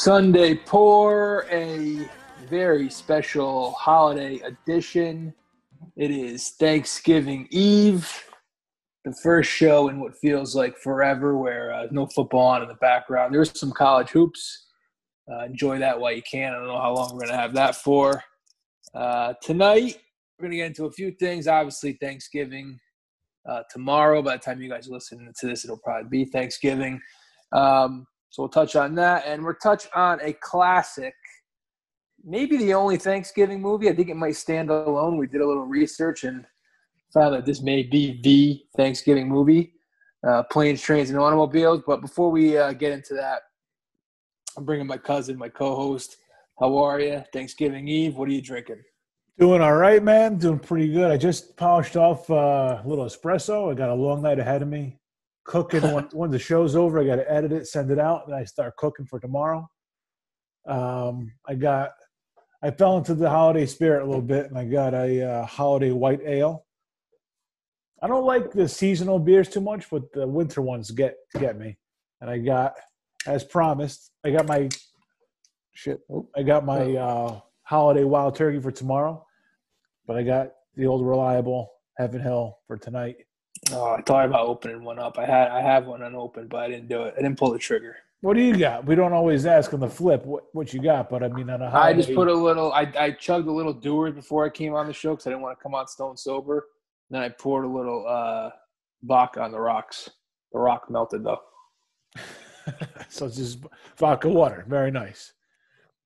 Sunday pour a very special holiday edition. It is Thanksgiving Eve, the first show in what feels like forever, where uh, no football on in the background. There's some college hoops. Uh, enjoy that while you can. I don't know how long we're going to have that for. Uh, tonight, we're going to get into a few things. Obviously, Thanksgiving uh, tomorrow. By the time you guys listen to this, it'll probably be Thanksgiving. Um, so we'll touch on that, and we'll touch on a classic, maybe the only Thanksgiving movie. I think it might stand alone. We did a little research and found that this may be the Thanksgiving movie, uh, Planes, Trains, and Automobiles. But before we uh, get into that, I'm bringing my cousin, my co-host. How are you? Thanksgiving Eve. What are you drinking? Doing all right, man. Doing pretty good. I just polished off uh, a little espresso. I got a long night ahead of me cooking when, when the show's over. I got to edit it, send it out, and I start cooking for tomorrow. Um, I got, I fell into the holiday spirit a little bit, and I got a uh, holiday white ale. I don't like the seasonal beers too much, but the winter ones get get me. And I got, as promised, I got my shit. I got my uh, holiday wild turkey for tomorrow, but I got the old reliable Heaven Hill for tonight. Oh, I thought about opening one up. I had I have one unopened, but I didn't do it. I didn't pull the trigger. What do you got? We don't always ask on the flip what, what you got, but I mean on a I just put a little. I, I chugged a little Dewar's before I came on the show because I didn't want to come on stone sober. then I poured a little uh, vodka on the rocks. The rock melted though. so it's just vodka water. Very nice.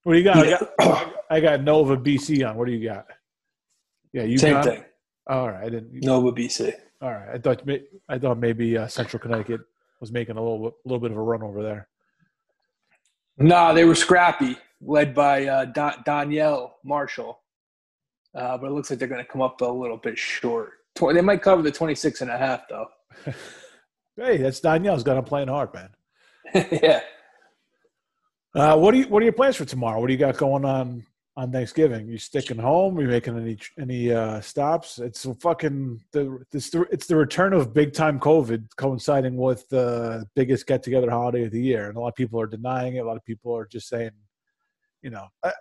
What do you got? Yeah. I got, I got Nova BC on. What do you got? Yeah, you same got? thing. All right, I didn't. Nova BC. All right, I thought I thought maybe uh, Central Connecticut was making a little a little bit of a run over there. No, they were scrappy, led by uh, Don- Donyell Marshall. Uh, but it looks like they're going to come up a little bit short. They might cover the 26 and a half, though. hey, that's Donyell's got them playing hard, man. yeah. Uh, what do you What are your plans for tomorrow? What do you got going on on Thanksgiving? You sticking home? Are you making any any uh, stops? It's fucking the it's the it's the return of big time COVID coinciding with the biggest get together holiday of the year, and a lot of people are denying it. A lot of people are just saying, you know, I,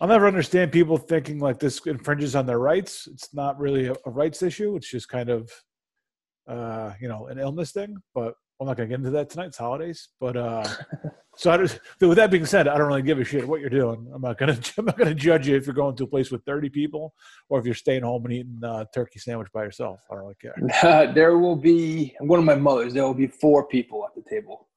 I'll never understand people thinking like this infringes on their rights. It's not really a, a rights issue. It's just kind of, uh, you know, an illness thing. But I'm not going to get into that tonight. It's holidays, but uh, so I just, with that being said, I don't really give a shit what you're doing. I'm not gonna I'm not gonna judge you if you're going to a place with 30 people or if you're staying home and eating a turkey sandwich by yourself. I don't really care. Uh, there will be one of my mothers. There will be four people at the table.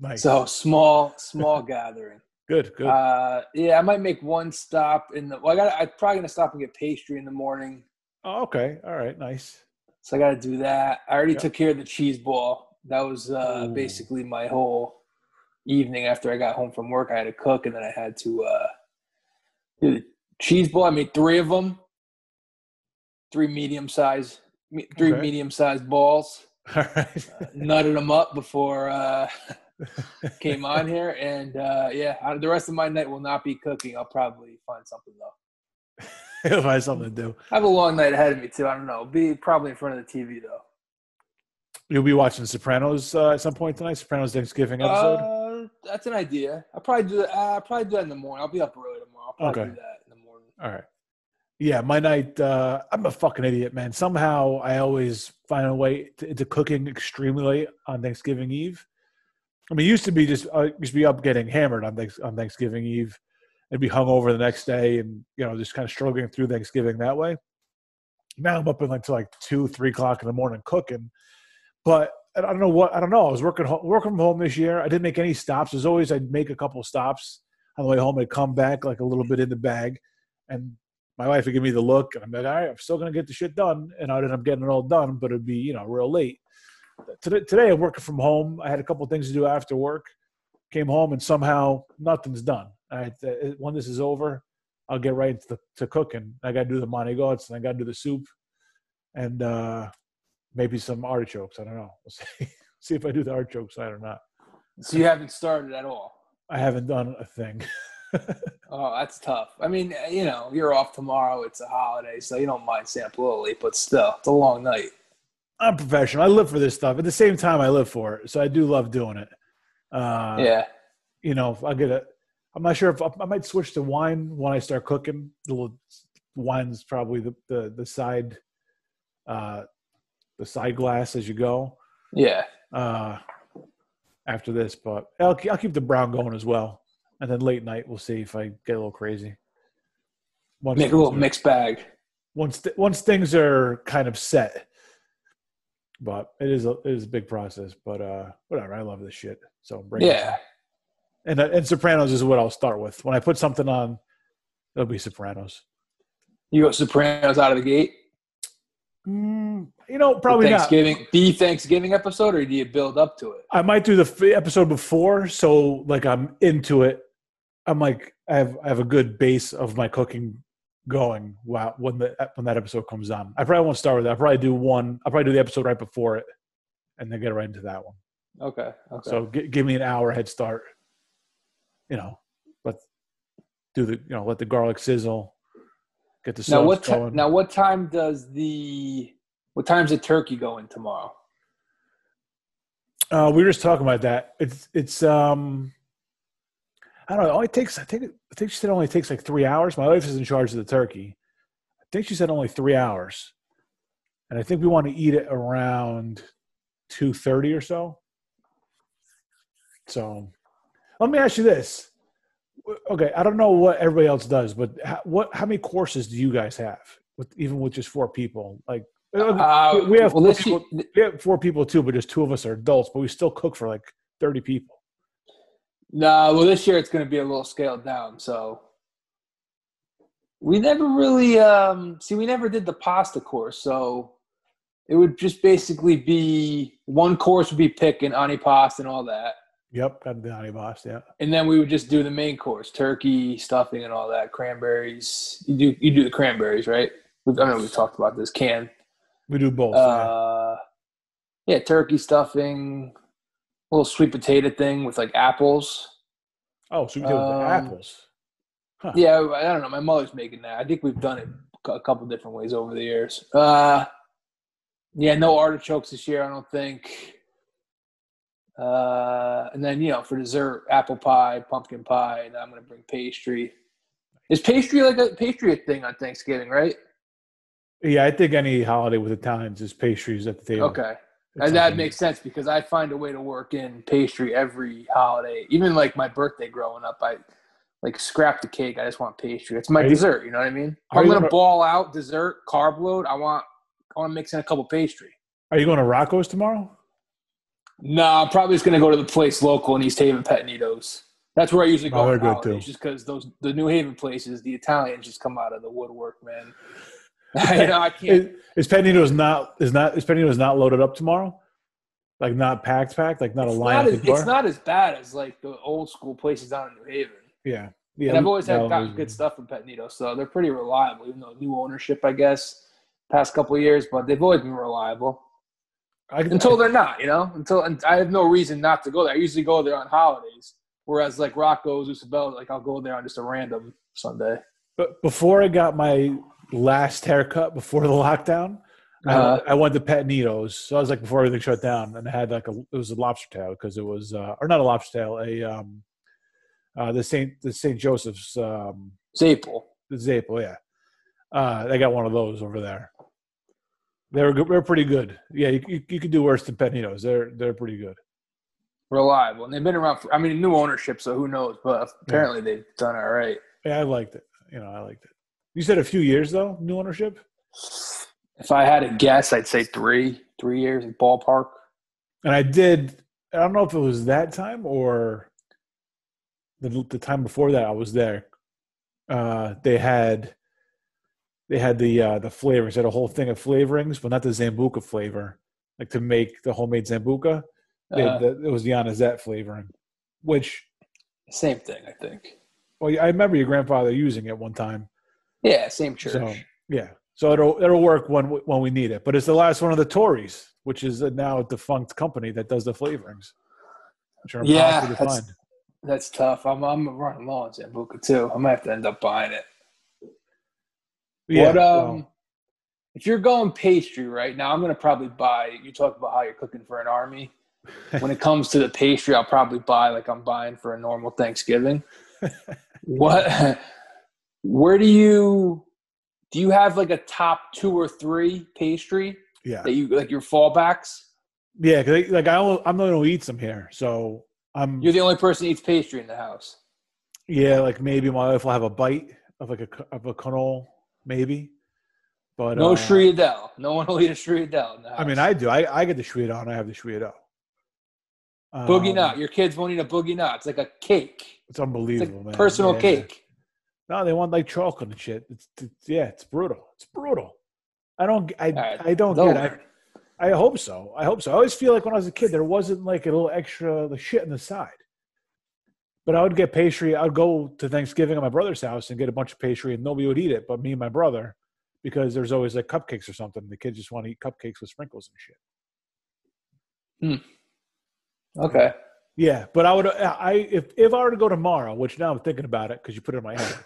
Nice. So small, small gathering. Good, good. Uh, yeah, I might make one stop in the. Well, I got. I'm probably gonna stop and get pastry in the morning. Oh, okay. All right. Nice. So I got to do that. I already took care of the cheese ball. That was uh, basically my whole evening after I got home from work. I had to cook, and then I had to uh, do the cheese ball. I made three of them, three medium size, three okay. medium sized balls. All right. uh, nutted them up before uh, came on here, and uh, yeah, the rest of my night will not be cooking. I'll probably find something though. You'll find something to do. I have a long night ahead of me too. I don't know. Be probably in front of the TV though. You'll be watching Sopranos uh, at some point tonight. Sopranos Thanksgiving episode. Uh, that's an idea. I'll probably do that. Uh, I'll probably do that in the morning. I'll be up early tomorrow. I'll probably okay. do that in the morning. All right. Yeah, my night. Uh, I'm a fucking idiot, man. Somehow I always find a way to, into cooking extremely late on Thanksgiving Eve. I mean, it used to be just I used to be up getting hammered on thanks, on Thanksgiving Eve, and be hungover the next day, and you know just kind of struggling through Thanksgiving that way. Now I'm up until like two, three o'clock in the morning cooking, but I don't know what I don't know. I was working working from home this year. I didn't make any stops. As always, I'd make a couple stops on the way home. I'd come back like a little bit in the bag, and my wife would give me the look, and I'm like, all right, I'm still gonna get the shit done, and I'd end up getting it all done, but it'd be you know real late. Today, today I'm working from home. I had a couple things to do after work. Came home and somehow nothing's done. I, when this is over, I'll get right into the, to cooking. I got to do the manigots and I got to do the soup, and uh, maybe some artichokes. I don't know. We'll see. see if I do the artichoke side or not. So you haven't started at all. I haven't done a thing. oh, that's tough. I mean, you know, you're off tomorrow. It's a holiday, so you don't mind up a late, but still, it's a long night. I'm professional. I live for this stuff. At the same time, I live for it, so I do love doing it. Uh, yeah. you know, I get a. I'm not sure if I might switch to wine when I start cooking. The little- wine's probably the the, the side, uh, the side glass as you go. Yeah. Uh, after this, but I'll I'll keep the brown going as well, and then late night we'll see if I get a little crazy. Once Make a little are- mixed bag. once th- once things are kind of set. But it is a it is a big process. But uh, whatever, I love this shit. So bring it Yeah. and uh, and Sopranos is what I'll start with. When I put something on, it'll be Sopranos. You go Sopranos out of the gate. Mm, you know, probably the not. Thanksgiving, the Thanksgiving episode, or do you build up to it? I might do the f- episode before, so like I'm into it. I'm like I have I have a good base of my cooking going. Wow, when the when that episode comes on, I probably won't start with that. I'll probably do one. I'll probably do the episode right before it, and then get right into that one. Okay. Okay. So g- give me an hour head start. You know, let do the you know let the garlic sizzle. Get the now what? going. Now what time does the what time's the turkey going tomorrow? Uh, we were just talking about that. It's it's um, I don't know. It only takes I think I think she said it only takes like three hours. My wife is in charge of the turkey. I think she said only three hours, and I think we want to eat it around two thirty or so. So, let me ask you this. Okay, I don't know what everybody else does, but how, what how many courses do you guys have? With even with just four people, like Uh, we have well, four people, we have four people too, but just two of us are adults. But we still cook for like thirty people. No, well, this year it's going to be a little scaled down. So we never really um, see. We never did the pasta course, so it would just basically be one course would be picking antipasto and all that, Yep, got the honey boss. Yeah, and then we would just do the main course: turkey, stuffing, and all that. Cranberries. You do you do the cranberries, right? We've, I know we've talked about this. Can we do both. yeah. uh, yeah, turkey stuffing, little sweet potato thing with like apples. Oh, so we do um, apples. Huh. Yeah, I don't know. My mother's making that. I think we've done it a couple different ways over the years. Uh, yeah, no artichokes this year, I don't think. Uh, and then you know, for dessert, apple pie, pumpkin pie, and I'm gonna bring pastry. Is pastry like a pastry a thing on Thanksgiving, right? Yeah, I think any holiday with Italians is pastries at the table. Okay, It's and that makes sense because I find a way to work in pastry every holiday. Even like my birthday growing up, I like scrap the cake. I just want pastry. It's my you- dessert. You know what I mean? I'm gonna gonna- ball out dessert, carb load. I want I want to mix in a couple pastry. Are you going to Rocco's tomorrow? No, I'm probably just gonna go to the place local in East Haven, Petnitos. That's where I usually oh, go. Oh, they're good, too. Just because those the New Haven places, the Italians just come out of the woodwork, man. you know, I can't. Is, is not is not is Panino's not loaded up tomorrow? Like not packed, packed, like not It's a line not, as, it's not as bad as like the old school places down in New Haven. yeah, yeah. and I've always had no, gotten good stuff from Petnito, so they're pretty reliable, even though new ownership, I guess, past couple of years, but they've always been reliable. I, Until they're not, you know. Until and I have no reason not to go there. I usually go there on holidays, whereas like Rocco's, Isabella, like I'll go there on just a random Sunday. But before I got my last haircut before the lockdown, I- Uh-huh. I, went to Patnitos. So I was like before everything shut down, and I had like a it was a lobster tail because it was uh, or not a lobster tail, a um, uh, the Saint the Saint Joseph's um, Zaple. the Zaple, yeah. Uh, they got one of those over there. They were good, they're pretty good. Yeah, you, you, you could do worse than Patnitos. They're they're pretty good. Reliable. And they've been around for I mean new ownership, so who knows? But apparently they've done all right. Yeah, I liked it. You know, I liked it. You said a few years though, new ownership. If I had to guess, I'd say three, three years ballpark. and I did. I don't know if it was that time or the the time before that. I was there. Uh, they had they had the uh, the flavors. They had a whole thing of flavorings, but not the Zambuca flavor, like to make the homemade Zambuca. Uh, the, it was the anisette flavoring, which same thing, I think. well, I remember your grandfather using it one time. Yeah, same church. So yeah, so it'll it'll work when when we need it. But it's the last one of the Tories, which is a now a defunct company that does the flavorings, which are Yeah, that's-. That's tough. I'm I'm running low on Zambuca too. I might have to end up buying it. Yeah, what um well, if you're going pastry right now, I'm gonna probably buy you talk about how you're cooking for an army. when it comes to the pastry, I'll probably buy like I'm buying for a normal Thanksgiving. what? Where do you do you have like a top two or three pastry Yeah, that you like your fallbacks? yeah. 'cause, like I, only- I'm not gonna eat some here, so I'm You're the only person who eats pastry in the house. yeah. Like maybe my wife will have a bite of like a of a cannoli, maybe. But No uh, Shriadel. No one will eat a Shriadel. I mean, I do. I, I get the Shweedo and I have the boogie Um, nut. Your kids won't eat a boogie nut. It's like a cake. It's It's unbelievable, like man. personal Yeah. cake. No, they want like chocolate and shit. It's, it's yeah, it's brutal. It's brutal. I don't. I right, I don't They'll get. it. I, I hope so. I hope so. I always feel like when I was a kid, there wasn't like a little extra the shit on the side. But I would get pastry. I'd go to Thanksgiving at my brother's house and get a bunch of pastry, and nobody would eat it, but me and my brother, because there's always like cupcakes or something. The kids just want to eat cupcakes with sprinkles and shit. Hmm. Okay. Yeah, but I would. I if if I were to go tomorrow, which now I'm thinking about it because you put it in my head.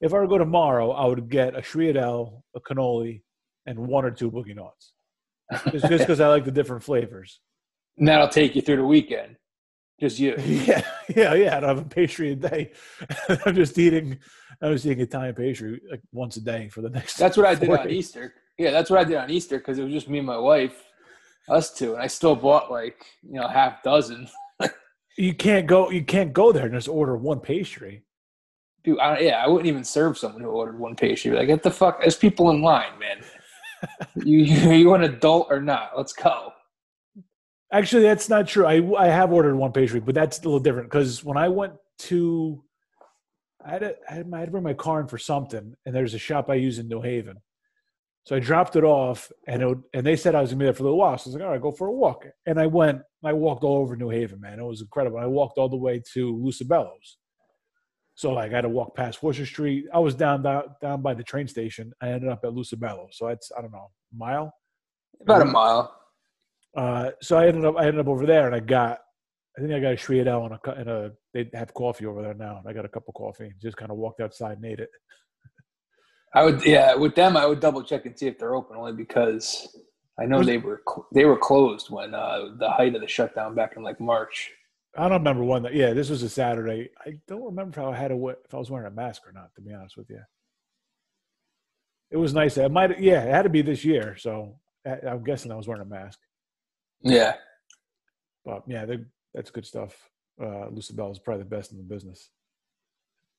if I were to go tomorrow, I would get a Shriadel, a cannoli, and one or two boogie nuts. Just because I like the different flavors. And that'll take you through the weekend. Just you. Yeah, yeah, yeah. I don't have a pastry a day. I'm just eating. I was eating Italian pastry like once a day for the next. That's what I did four on. Easter. Yeah, that's what I did on Easter because it was just me and my wife, us two, and I still bought like you know half dozen. You can't go. You can't go there and just order one pastry. Dude, I, yeah, I wouldn't even serve someone who ordered one pastry. Like, get the fuck. There's people in line, man. you you you an adult or not? Let's go. Actually, that's not true. I I have ordered one pastry, but that's a little different because when I went to, I had, a, I had, my, I had to bring my car in for something, and there's a shop I use in New Haven. So I dropped it off, and it and they said I was gonna be there for a little while. So I was like, all right, go for a walk. And I went. I walked all over New Haven, man. It was incredible. I walked all the way to Lucibello's. So like I had to walk past Wooster Street. I was down down, down by the train station. I ended up at Lucibello. So it's I don't know mile. About a mile. Uh, so I ended up I ended up over there and I got I think I got a Shriadel and a and a they have coffee over there now. And I got a cup of coffee. Just kind of walked outside and ate it. I would, yeah, with them, I would double check and see if they're open, only because I know they were they were closed when uh, the height of the shutdown back in like March. I don't remember when. That, yeah, this was a Saturday. I don't remember if I had a if I was wearing a mask or not. To be honest with you, it was nice. It might yeah, it had to be this year. So I'm guessing I was wearing a mask. Yeah, But yeah, they, that's good stuff. Uh, Lucibel is probably the best in the business.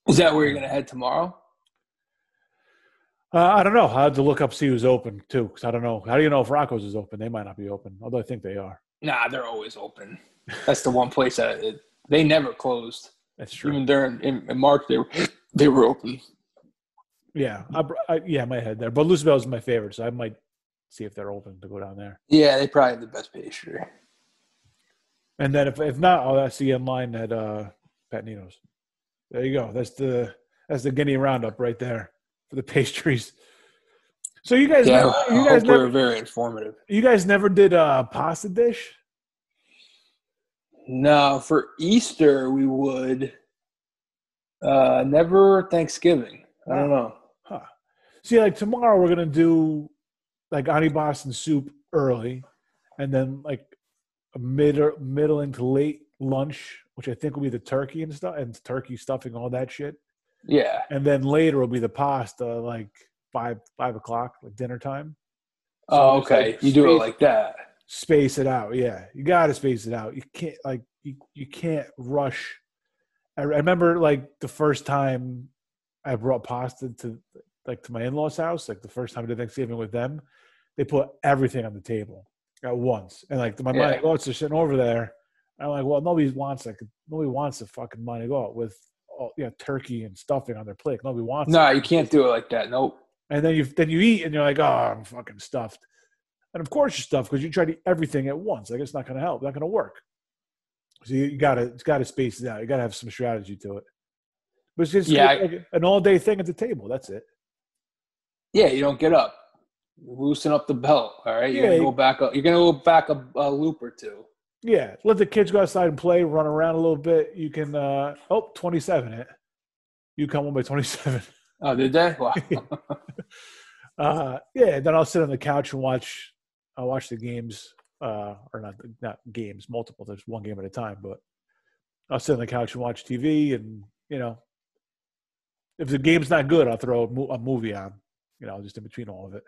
is that where you're gonna head tomorrow? Uh, I don't know. I had to look up see who's open too, because I don't know. How do you know if Rocco's is open? They might not be open, although I think they are. Nah, they're always open. That's the one place that it, they never closed. That's true. Even during in, in March, they were they were open. Yeah, I, I, yeah, I might head there. But Lucibel is my favorite, so I might see if they're open to go down there. Yeah, they probably have the best pastry. And then if if not, I'll see you in line at uh, Pat Nino's. There you go. That's the that's the Guinea Roundup right there for the pastries. So you guys, Yeah, never, you guys we're never, very informative. you guys never did a pasta dish. No, for Easter we would. Uh, never Thanksgiving. I don't know. Huh. See, like tomorrow we're gonna do like Ani Boston soup early, and then like a mid middling to late lunch, which I think will be the turkey and stuff, and turkey stuffing, all that shit. Yeah, And then later will be the pasta, like five five o'clock, like dinner time. Oh, okay. like, you do it like that. Space it out, yeah. You got to space it out. You can't like you, you can't rush. I, I remember like the first time I brought pasta to like to my in laws' house, like the first time I did Thanksgiving with them, they put everything on the table at once, and like my Yeah. manigots are sitting over there. I'm like, well, nobody wants like nobody wants to fucking money go out with all you know, turkey and stuffing on their plate. Nobody wants. it. No, you can't do it like that. Nope. And then you then you eat and you're like, oh, I'm fucking stuffed. And of course you're stuffed because you try to eat everything at once. Like it's not going to help. Not going to work. So you, you gotta it's gotta space it out. You gotta have some strategy to it. But it's just Yeah, like an all day thing at the table. That's it. Yeah, you don't get up. Loosen up the belt. All right. You're Yeah, gonna go back. Up, you're gonna go back a, a loop or two. Yeah. Let the kids go outside and play, run around a little bit. You can uh oh 27 it. You come home by 27. Oh, did they? Wow. Uh yeah, then I'll sit on the couch and watch I'll watch the games uh, or not not games, multiple. There's one game at a time, but I'll sit on the couch and watch TV, and you know, if the game's not good, I'll throw a, mo- a movie on, you know, just in between all of it.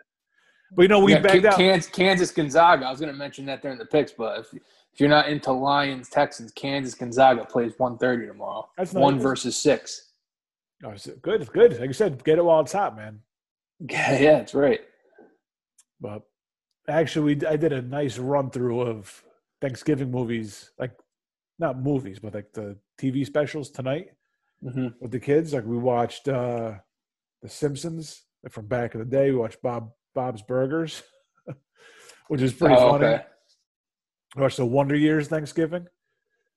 But you know, we Yeah, bagged out. Kansas, Kansas Gonzaga. I was going to mention that during the picks, but if, if you're not into Lions Texans, Kansas Gonzaga plays 1:30 tomorrow. That's one versus six. Oh, it's good. It's good. Like you said, get it while it's hot, man. Yeah, yeah, that's right. But actually, we I did a nice run through of Thanksgiving movies, like not movies, but like the TV specials tonight hmm with the kids. Like we watched uh The Simpsons from back in the day. We watched Bob Bob's Burgers, which is pretty Oh, funny. okay. We watched the Wonder Years Thanksgiving.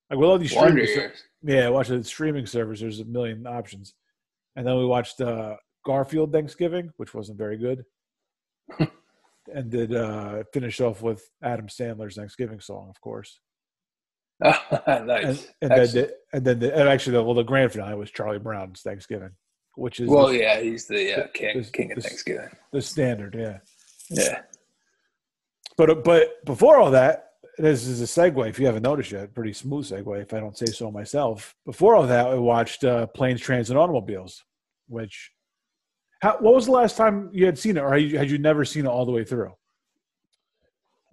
Like with all these Wonder streaming, Years. yeah, watch the streaming service. There's a million options, and then we watched uh, Garfield Thanksgiving, which wasn't very good, and did uh, finish off with Adam Sandler's Thanksgiving song, of course. nice. And, and then, the, and then the, and actually, the, well, the grand finale was Charlie Brown's Thanksgiving, which is well, the, yeah, he's the uh, king, this- king of this- Thanksgiving. the standard. Yeah, Yeah. but but before all that, this is a segue. If you haven't noticed yet, pretty smooth segue. If I don't say so myself. Before all that, I watched uh, Planes, Trains, and Automobiles, which. How, what was the last time you had seen it, or had you, had you never seen it all the way through?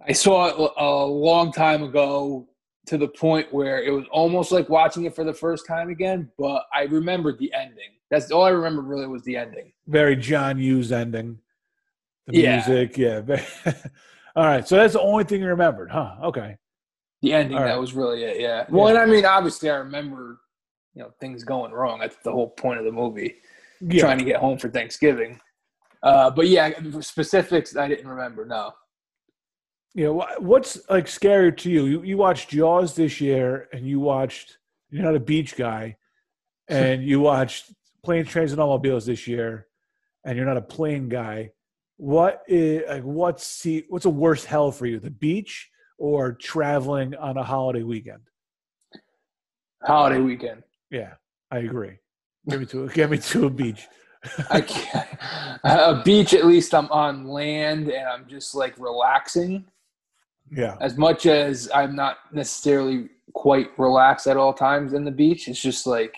I saw it a long time ago to the point where it was almost like watching it for the first time again, but I remembered the ending. That's all I remember really was the ending. Very John Hughes ending. The Yeah. music, yeah. all right, so that's the only thing you remembered, huh? Okay. The ending, All that right. was really it, yeah. Well, and I mean, obviously, I remember, you know, things going wrong. That's the whole point of the movie, Yeah. trying to get home for Thanksgiving. Uh, but yeah, specifics I didn't remember. No. Yeah, know what's like scarier to you? You you watched Jaws this year, and you watched. You're not a beach guy, and you watched Planes, Trains, and Automobiles this year, and you're not a plane guy. What is like? What's the, what's a worse hell for you? The beach or traveling on a holiday weekend? Holiday weekend. Yeah, I agree. Get me to get me to a beach. I can't. a beach, at least I'm on land and I'm just like relaxing. Yeah, As much as I'm not necessarily quite relaxed at all times in the beach, it's just like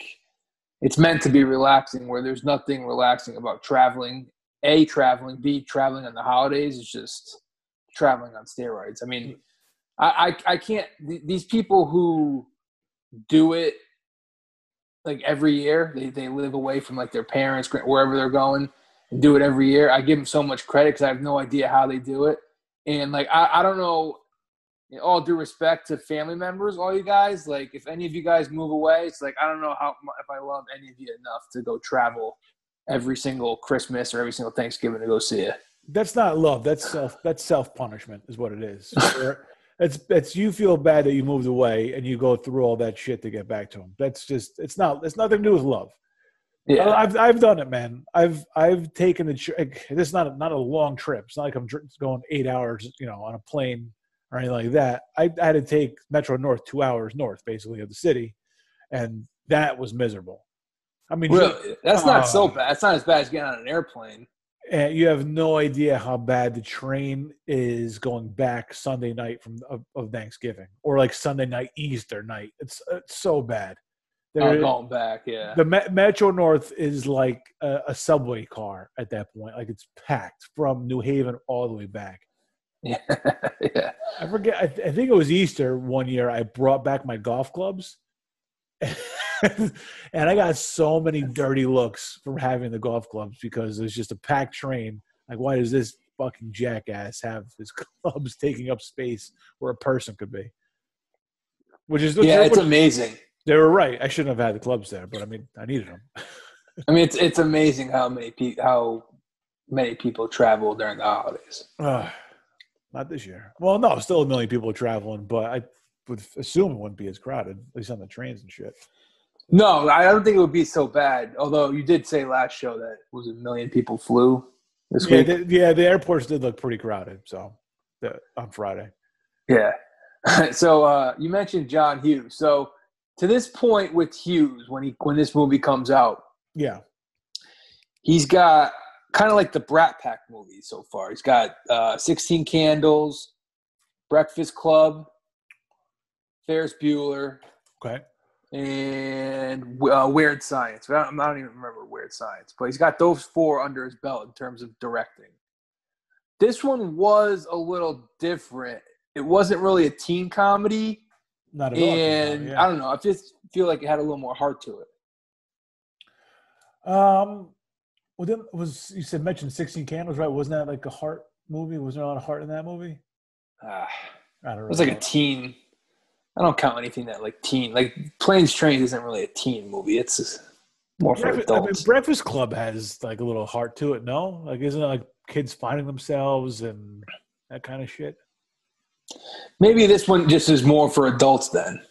it's meant to be relaxing. Where there's nothing relaxing about traveling. A traveling, B traveling on the holidays is just traveling on steroids. I mean, I I, I can't. th- These people who do it like every year, they they live away from like their parents, wherever they're going, and do it every year. I give them so much credit because I have no idea how they do it. And like I, I don't know. In all due respect to family members, all you guys, like if any of you guys move away, it's like I don't know how if I love any of you enough to go travel every single Christmas or every single Thanksgiving to go see you. that's not love. That's self. That's self punishment, is what it is. Or it's it's you feel bad that you moved away and you go through all that shit to get back to them. That's just it's not. It's nothing to do with love. Yeah, uh, I've I've done it, man. I've I've taken the. This is not a, not a long trip. It's not like I'm going eight hours, you know, on a plane or anything like that. I, I had to take Metro North two hours north, basically, of the city, and that was miserable. I mean, you- that's not so Oh. bad. It's not as bad as getting on an airplane. and you have no idea how bad the train is going back Sunday night from of, of Thanksgiving or like Sunday night Easter night. It's, uh, it's so bad. Oh, There- going back, yeah. the Me- Metro North is like a, a subway car at that point. Like it's packed from New Haven all the way back. Yeah, yeah. I forget. I, th- I think it was Easter one year. I brought back my golf clubs, and I got so many dirty looks from having the golf clubs because it's just a packed train. Like, why does this fucking jackass have his clubs taking up space where a person could be? Which is Yeah, it's which- amazing. they were right. I shouldn't have had the clubs there, but I mean, I needed them. I mean, it's it's amazing how many pe- how many people travel during the holidays. Not this year. Well, no, still a million people traveling, but I would assume it wouldn't be as crowded, at least on the trains and shit. No, I don't think it would be so bad. Although you did say last show that was a million people flew this Yeah, week. the, yeah, the airports did look pretty crowded. So the, on Friday, Yeah. so uh, you mentioned John Hughes. So to this point with Hughes, when he when this movie comes out, yeah, he's got kind of like the Brat Pack movies so far. He's got uh, 16 Candles, Breakfast Club, Ferris Bueller, Okay. and uh, Weird Science. I don't, I don't even remember Weird Science, but he's got those four under his belt in terms of directing. This one was a little different. It wasn't really a teen comedy, Not at all. and yeah. I don't know. I just feel like it had a little more heart to it. Um, well, then was you said mentioned Sixteen Candles, right? Wasn't that like a heart movie? Was there a lot of heart in that movie? Ah, I don't know. it was like a teen. I don't count anything that like teen. Like Planes Trains isn't really a teen movie. It's just more for Breakfast, I mean, adults. Breakfast Club has like a little heart to it. No, like isn't it like kids finding themselves and that kind of shit? Maybe this one just is more for adults then.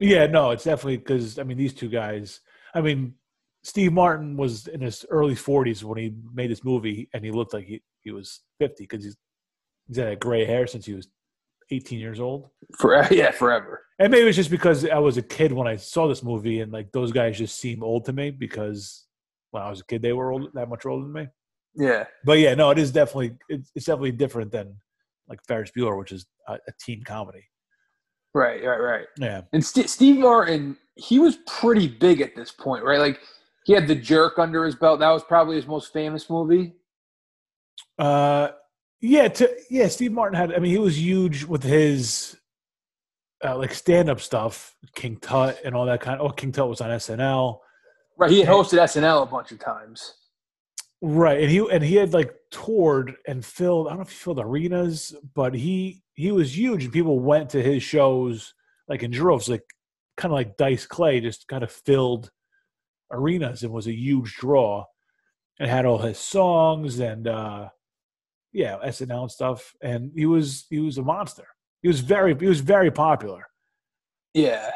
Yeah, no, it's definitely because I mean these two guys. I mean, Steve Martin was in his early forties when he made this movie, and he looked like he, he was fifty because he's he's had gray hair since he was eighteen years old. For yeah, forever. And maybe it's just because I was a kid when I saw this movie, and like those guys just seem old to me because when I was a kid they were old, that much older than me. Yeah. But yeah, no, it is definitely it's, it's definitely different than like Ferris Bueller, which is a, a teen comedy. Right, right, right. Yeah, And St- Steve Martin, he was pretty big at this point, right? Like he had the jerk under his belt. That was probably his most famous movie. uh, yeah, to, yeah. Steve Martin had. I mean, he was huge with his uh, like stand up stuff, King Tut and all that kind. of Oh, King Tut was on SNL. Right. He had hosted SNL a bunch of times. Right, and he and he had like toured and filled. I don't know if he filled arenas, but he he was huge, and people went to his shows like in droves, like kind of like Dice Clay, just kind of filled arenas and was a huge draw, and had all his songs and uh yeah SNL and stuff, and he was he was a monster. He was very he was very popular, Yeah.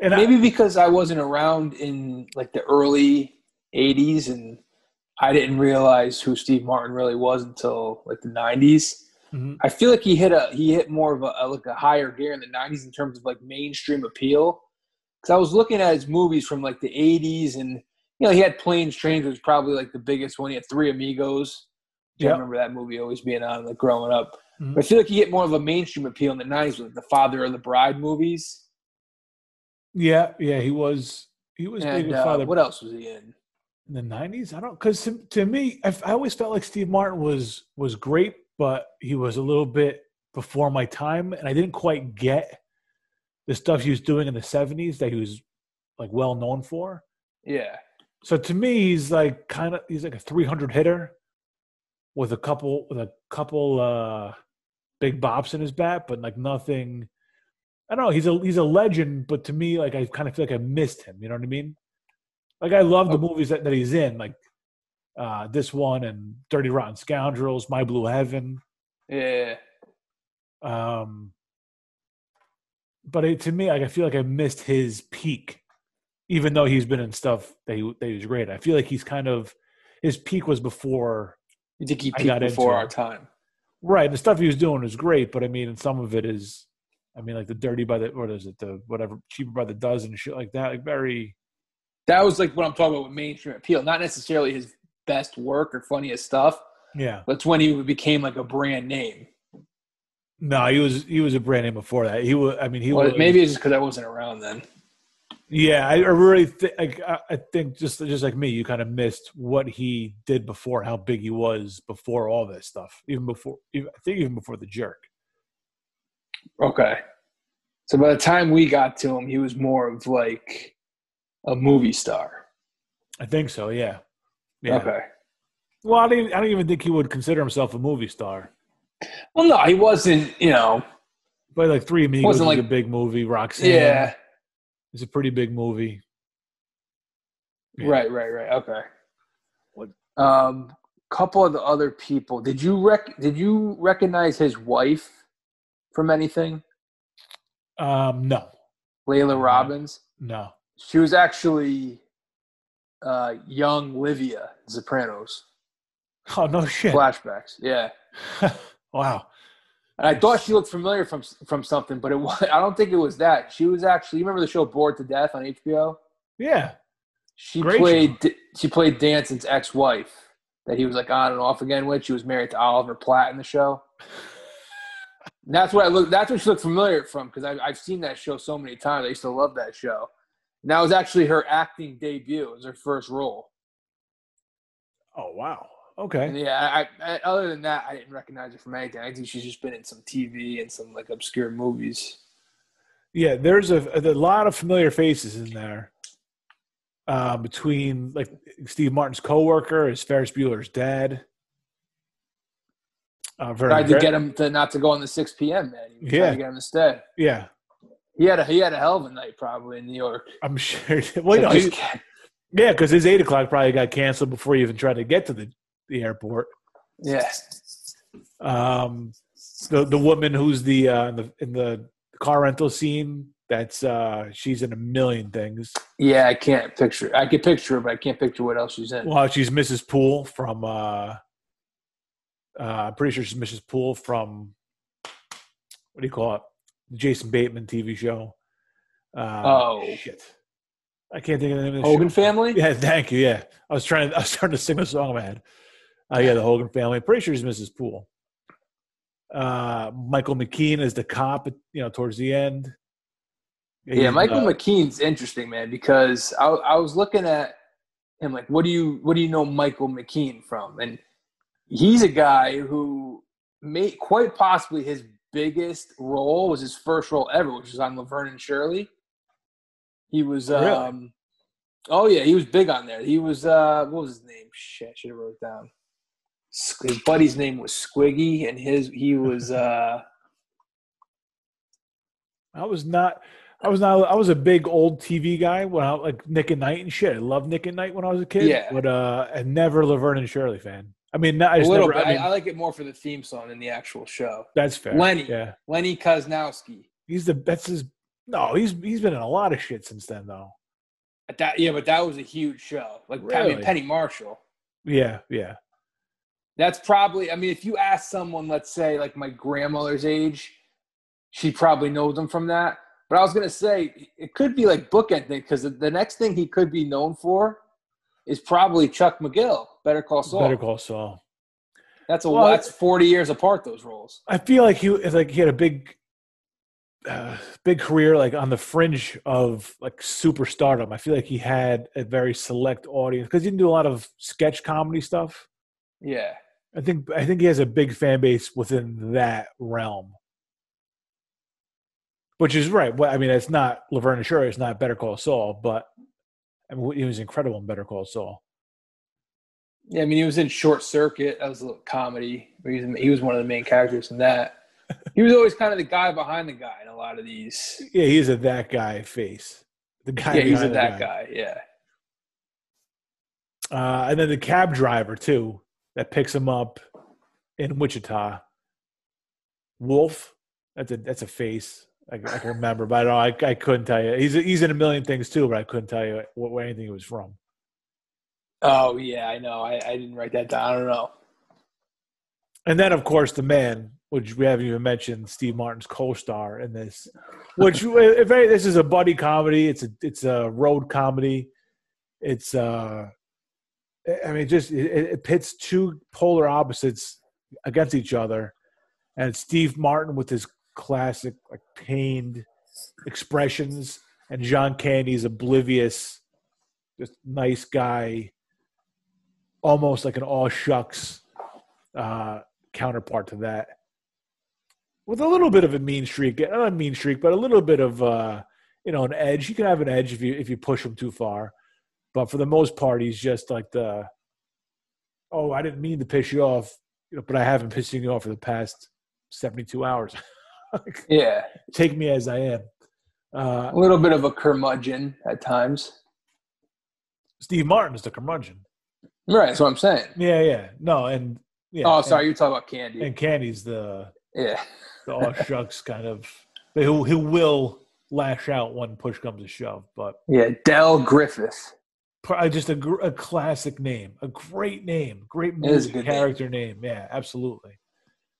and I- Maybe because I wasn't around in like the early 80s and I didn't realize who Steve Martin really was until like the 90s. Mhm. I feel like he hit a he hit more of a, a like a higher gear in the 90s in terms of like mainstream appeal. Cuz I was looking at his movies from like the 80s and you know he had Planes Trains was probably like the biggest one. He had Three Amigos. Do Yep. remember that movie always being on like growing up. Mhm. But I feel like he get more of a mainstream appeal in the 90s with the Father of the Bride movies. yeah, yeah, he was he was big with uh, Father what else was he in? in the nineties. I don't because to, to me, I, I always felt like Steve Martin was was great, but he was a little bit before my time, and I didn't quite get the stuff he was doing in the seventies that he was like well known for. Yeah. So to me, he's like kind of he's like a three hundred hitter with a couple with a couple uh big bops in his bat, but like nothing. I don't know. He's a he's a legend, but to me, like I kind of feel like I missed him. You know what I mean? Like I love the movies that, that he's in, like uh this one and Dirty Rotten Scoundrels, My Blue Heaven. Yeah. Um, but it, to me, like I feel like I missed his peak, even though he's been in stuff that he that he was great. I feel like he's kind of his peak was before, You think he peaked before our time? right? The stuff he was doing was great, but I mean, some of it is, I mean, like the Dirty by the what is it, the whatever cheaper by the dozen shit like that, like very. That was like what I'm talking about with mainstream appeal. Not necessarily his best work or funniest stuff. Yeah, That's when he became like a brand name. No, he was he was a brand name before that. He was, I mean, he Well, was maybe it's just because I wasn't around then. Yeah, I I really think I I think just just like me, you kind of missed what he did before, how big he was before all this stuff, even before even, I think even before the jerk. Okay. So by the time we got to him, he was more of like a movie star. I think so. Yeah. Yeah. Okay. Well, I don't. Even, I don't even think he would consider himself a movie star. Well, no, he wasn't. You know. But like Three Amigos Wasn't was a big movie. Roxanne, Yeah. it's a pretty big movie. Yeah. Right. Right. Right. Okay. What- Um, couple of the other people. Did you rec? Did you recognize his wife from anything? Um, no, Laila No. Robins. no. She was actually uh, young Livia Sopranos Oh no shit! flashbacks. Yeah, wow. and I thought she looked familiar from from something, but it was, I don't think it was that. She was actually. You remember the show Bored to Death on HBO? Yeah. She Great played she played Danson's ex wife that he was like on and off again with. She was married to Oliver Platt in the show. That's what I look. That's what she looked familiar from because I've seen that show so many times. I used to love that show. And that was actually her acting debut. It was her first role. Oh wow. Okay. Yeah, I, I, other than that, I didn't recognize her from anything. I think she's just been in some TV and some like obscure movies. Yeah, there's a, a lot of familiar faces in there. Uh, between like Steve Martin's coworker, is Ferris Bueller's dad. Uh, tried to get him to not to go on the 6 p.m. man. He yeah, to get him to stay. Yeah, he had a he had a hell of a night probably in New York. I'm sure. Well, you know, he, yeah, because his eight o'clock probably got canceled before he even tried to get to the the airport. Yeah. Um, the the woman who's the uh, in the in the car rental scene. That's uh, she's in a million things. Yeah, I can't picture. I can picture her, but I can't picture what else she's in. Well, she's Mrs. Poole from. Uh, uh, I'm pretty sure she's Mrs. Poole from. What do you call it? The Jason Bateman TV show. Uh, oh shit! I can't think of the name of the Hogan show. Family. Yeah, thank you. Yeah, I was trying. I was trying to sing a song in my head. Uh, yeah, the Hogan family. I'm pretty sure he's Mrs. Poole. Uh, Michael McKean is the cop, you know, towards the end. yeah, Michael uh, McKean's interesting, man, because I, I was looking at him like, what do you what do you know Michael McKean from? And he's a guy who made quite possibly his biggest role was his first role ever, which was on Laverne and Shirley. He was really? um oh yeah, he was big on there. He was uh what was his name? Shit, I should have wrote it down his buddy's name was Squiggy, and his he was. uh I was not. I was not. I was a big old TV guy when I like Nick at Nite and shit. I loved Nick at Nite when I was a kid. Yeah. But uh, and never Laverne and Shirley fan. I mean, I a little never, bit. I, mean, I, like it more for the theme song than the actual show. That's fair. Lenny. Yeah. Lenny Kosnowski. He's the that's his. No, he's he's been in a lot of shit since then though. That yeah, but that was a huge show. Like really? I mean, Penny Marshall. Yeah, yeah. That's probably, I mean, if you ask someone, let's say like my grandmother's age, she probably knows him from that. But I was going to say, it could be like bookending because the next thing he could be known for is probably Chuck McGill, Better Call Saul. Better Call Saul. That's a well, that's forty years apart. Those roles. I feel like he like he had a big, uh, big career like on the fringe of like superstardom. I feel like he had a very select audience because he didn't do a lot of sketch comedy stuff. Yeah. I think I think he has a big fan base within that realm. Which is right. Well, I mean, it's not Laverne and Shirley, it's not Better Call Saul, but I mean, he was incredible in Better Call Saul. Yeah, I mean, he was in Short Circuit. That was a little comedy. He was, he was one of the main characters in that. he was always kind of the guy behind the guy in a lot of these. Yeah, he's a that guy face. The guy. Yeah, he's a that guy. guy. Yeah. Uh, and then the cab driver too that picks him up in Wichita. Wolf, that's a that's a face I, I can remember, but I, I, I couldn't tell you. He's he's in a million things too, but I couldn't tell you what, where anything he was from. Oh yeah, I know. I, I didn't write that down. I don't know. And then of course the man, which we haven't even mentioned, Steve Martin's co-star in this. Which if any, this is a buddy comedy, it's a it's a road comedy. It's uh I mean, just it, it pits two polar opposites against each other, and Steve Martin with his classic like pained expressions, and John Candy's oblivious, just nice guy, almost like an all shucks uh, counterpart to that, with a little bit of a mean streak, not a mean streak, but a little bit of uh, you know an edge. You can have an edge if you if you push him too far. But for the most part, he's just like the, oh, I didn't mean to piss you off, you know, but I haven't pissed you off for the past 72 hours. yeah. Take me as I am. Uh, a little bit of a curmudgeon at times. Steve Martin's the curmudgeon. Right, that's what I'm saying. Yeah, yeah. No, and yeah. Oh, sorry, and, you're talking about Candy. And Candy's the yeah, the all shucks kind of. Who who will lash out when push comes to shove, but yeah, Del Griffith just a, a classic name, a great name, great movie character name. name. Yeah, absolutely.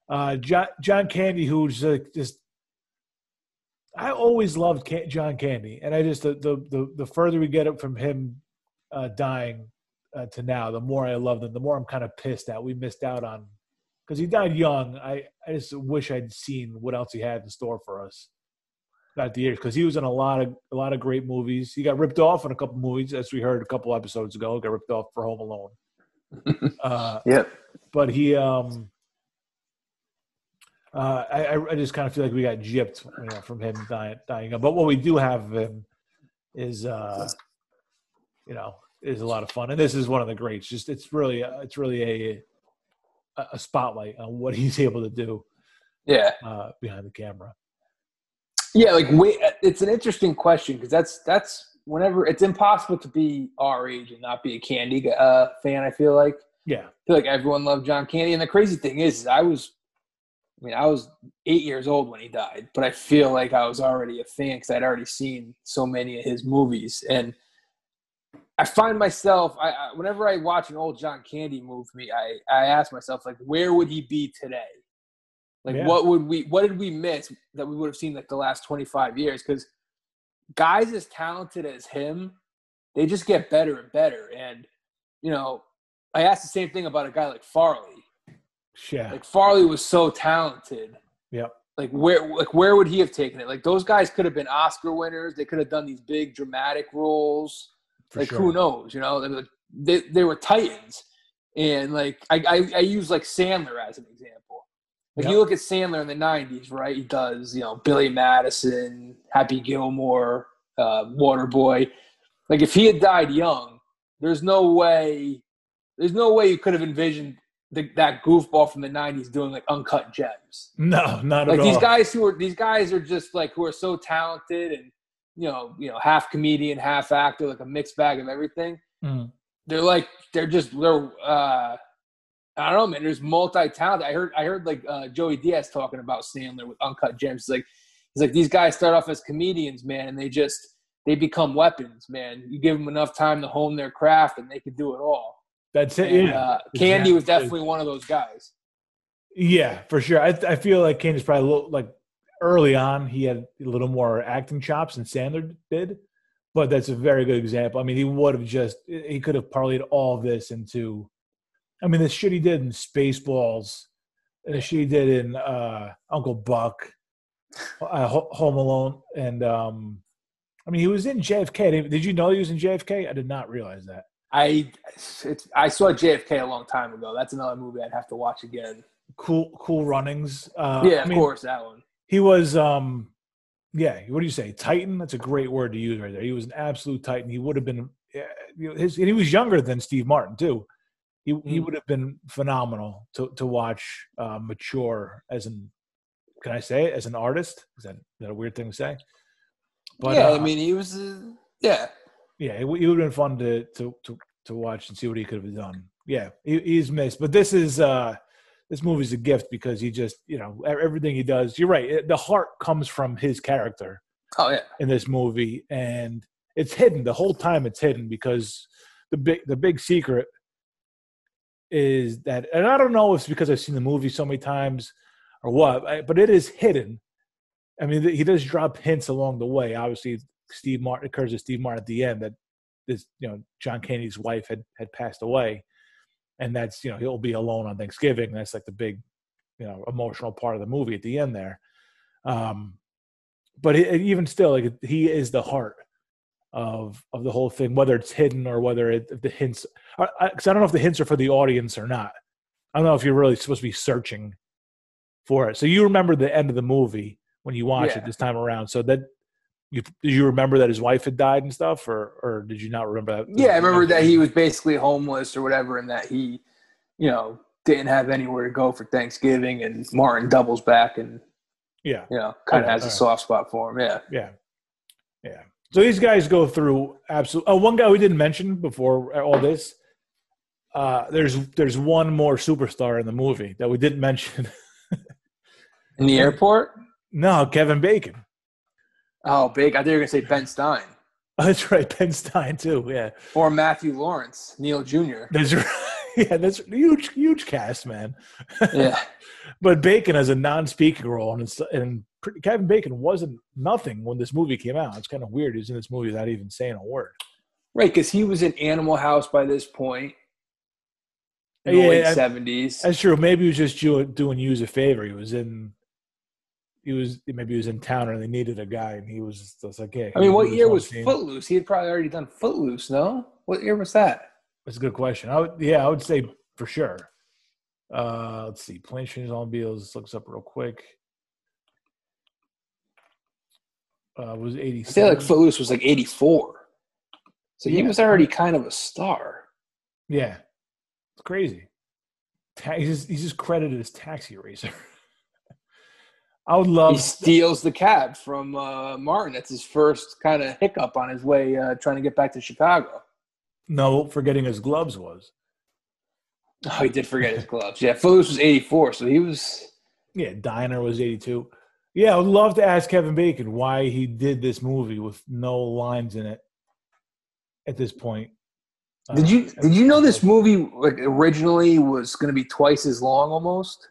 Uh, John, John Candy, who's uh, just I always loved Can- John Candy, and I just the the the, the further we get it from him uh, dying uh, to now, the more I love him. The more I'm kind of pissed that we missed out on because he died young. I, I just wish I'd seen what else he had in store for us throughout the years because he was in a lot of a lot of great movies. He got ripped off in a couple movies, as we heard a couple episodes ago. Got ripped off for Home Alone. uh, Yep. but he, um, uh, I, I- just kind of feel like we got gypped you know, from him dying, dying. But what we do have of him is, uh, you know, is a lot of fun, and this is one of the greats. Just it's really, uh, it's really a a spotlight on what he's able to do Yeah. uh, behind the camera. Yeah, like wait, it's an interesting question because that's that's whenever it's impossible to be our age and not be a Candy uh, fan. I feel like Yeah, I feel like everyone loved John Candy, and the crazy thing is, is I was, I mean, I was eight years old when he died, but I feel like I was already a fan because I'd already seen so many of his movies, and I find myself, I, I whenever I watch an old John Candy movie, I I ask myself like, where would he be today? Like, Yeah. what would we, what did we miss that we would have seen like the last twenty five years? Because guys as talented as him, they just get better and better, and you know, I asked the same thing about a guy like Farley. yeah, Like Farley was so talented. Yep. Like where like where would he have taken it? Like those guys could have been Oscar winners. They could have done these big dramatic roles. for like sure. who knows? You know, they, were- they, they were titans. And like I, I I use like Sandler as an example. Like Yep. you look at Sandler in the '90s, right? He does you know Billy Madison, Happy Gilmore, uh, Waterboy. Like if he had died young, there's no way, there's no way you could have envisioned the, that goofball from the '90s doing like uncut gems. No, not Like at these guys who are these guys are just like who are so talented and you know you know half comedian, half actor, like a mixed bag of everything Mm. they're like they're just they're uh I don't know, man. There's multi-talented. I heard I heard like uh, Joey Diaz talking about Sandler with Uncut Gems. He's like he's like these guys start off as comedians, man, and they just they become weapons, man. You give them enough time to hone their craft, and they can do it all. That's it. And, yeah. uh, Candy was definitely one of those guys. Yeah, for sure. I, I feel like Candy's probably a little, like early on, he had a little more acting chops than Sandler did, but that's a very good example. I mean, he would have just, he could have parlayed all this into, I mean, the shit he did in Spaceballs, and the shit he did in uh, Uncle Buck, uh, Home Alone, and um, I mean, he was in JFK. Did you know he was in JFK? I did not realize that. I it's I saw JFK a long time ago. That's another movie I'd have to watch again. Cool, cool runnings. Uh, yeah, I of mean, course that one. He was, um, yeah. What do you say, Titan? That's a great word to use right there. He was an absolute Titan. He would have been, yeah, his, and he was younger than Steve Martin too. He he Mm. would have been phenomenal to to watch uh, mature as an. Can I say it as an artist? Is that, is that a weird thing to say? But yeah, uh, I mean he was uh, yeah. yeah, it, would have been fun to, to to to watch and see what he could have done. Yeah, he, he's missed, but this is uh this movie's a gift because he just you know everything he does. You're right. The heart comes from his character Oh yeah. in this movie, and it's hidden the whole time. It's hidden because the big the big secret is that, and I don't know if it's because I've seen the movie so many times or what, but it is hidden. I mean, he does drop hints along the way. Obviously, Steve Martin occurs to Steve Martin at the end that this, you know, John Candy's wife had had passed away, and that's you know he'll be alone on Thanksgiving. That's like the big, you know, emotional part of the movie at the end there. Um, but even still, like he is the heart of of the whole thing, whether it's hidden or whether it, the hints. Because I, I don't know if the hints are for the audience or not. I don't know if you're really supposed to be searching for it. So you remember the end of the movie when you watch Yeah. it this time around. So that you did you remember that his wife had died and stuff, or or did you not remember that? Yeah, I remember that he was basically homeless or whatever, and that he, you know, didn't have anywhere to go for Thanksgiving, and Martin doubles back and Yeah, you know kind of has a soft spot for him. Yeah. yeah, yeah. So these guys go through absolute. Oh, one guy we didn't mention before all this. Uh, there's there's one more superstar in the movie that we didn't mention. In the airport. no, Kevin Bacon. Oh, Bacon! I thought you were gonna say Ben Stein Oh, that's right, Ben Stein too. Yeah, or Matthew Lawrence, Neil Jr. that's right. Yeah, that's huge, huge cast, man. Yeah, But Bacon has a non-speaking role, and it's, and Kevin Bacon wasn't nothing when this movie came out. It's kind of weird. He's in this movie without even saying a word. right. Because he was in Animal House by this point. in the Yeah, late seventies. That's true. Maybe he was just doing, doing you a favor. He was in, he was maybe he was in town and they needed a guy, and he was just like, "Yeah." I mean, what year was scene? Footloose? He had probably already done Footloose, no? What year was that? That's a good question. I would, yeah, I would say for sure. Uh, let's see. Plane Trains Automobiles looks up real quick. Uh, was eighty I feel like? Footloose was like eighty four. So he was already kind of a star. yeah, it's crazy. He's just, he's just credited as Taxi Racer. I would love. he steals the cab from uh, Martin. That's his first kind of hiccup on his way uh, trying to get back to Chicago. no, forgetting his gloves was. Oh, he did forget his gloves. Yeah, Footloose was 84, so he was. Yeah, Diner was 82. Yeah, I would love to ask Kevin Bacon why he did this movie with no lines in it at this point. Did Uh, you did you know this movie like originally was going to be twice as long almost?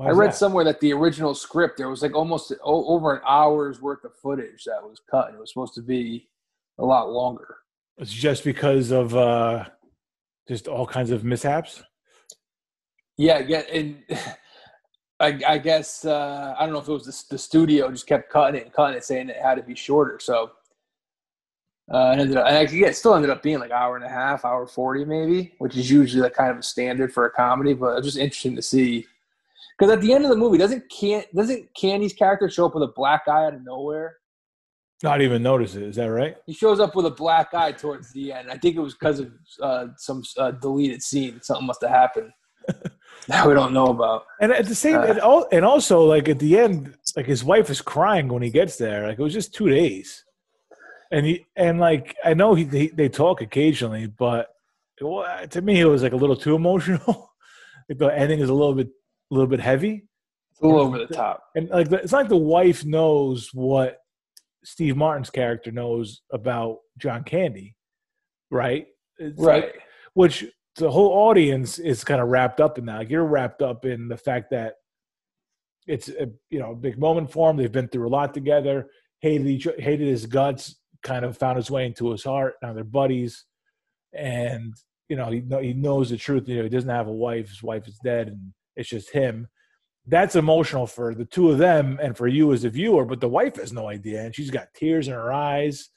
I read that? somewhere that the original script there was like almost o- over an hour's worth of footage that was cut. and It was supposed to be a lot longer. It's just because of uh, just all kinds of mishaps. Yeah, yeah, and I, I guess uh, I don't know if it was the, the studio just kept cutting it and cutting it, saying it had to be shorter. So uh, it ended up, and actually, yeah, it still ended up being like hour and a half, hour forty maybe, which is usually like kind of a standard for a comedy. But it's just interesting to see because at the end of the movie, doesn't can doesn't Candy's character show up with a black eye out of nowhere? Not even notice it. Is that right? He shows up with a black eye towards the end. I think it was because of uh, some uh, deleted scene. Something must have happened that we don't know about. And at the same, Uh. and, al- and also like at the end, like his wife is crying when he gets there. Like it was just two days, and he and like I know he they, they talk occasionally, but it, to me it was like a little too emotional. like the ending is a little bit a little bit heavy, It's a little over the top. and like it's not like the wife knows what Steve Martin's character knows about John Candy, right? It's like- Right. which the whole audience is kind of wrapped up in that. Like you're wrapped up in the fact that it's a you know a big moment for him. They've been through a lot together. Hated each, hated his guts. Kind of found his way into his heart. Now they're buddies, and you know he he knows the truth. You know he doesn't have a wife. His wife is dead, and it's just him. That's emotional for the two of them and for you as a viewer. But the wife has no idea, and she's got tears in her eyes.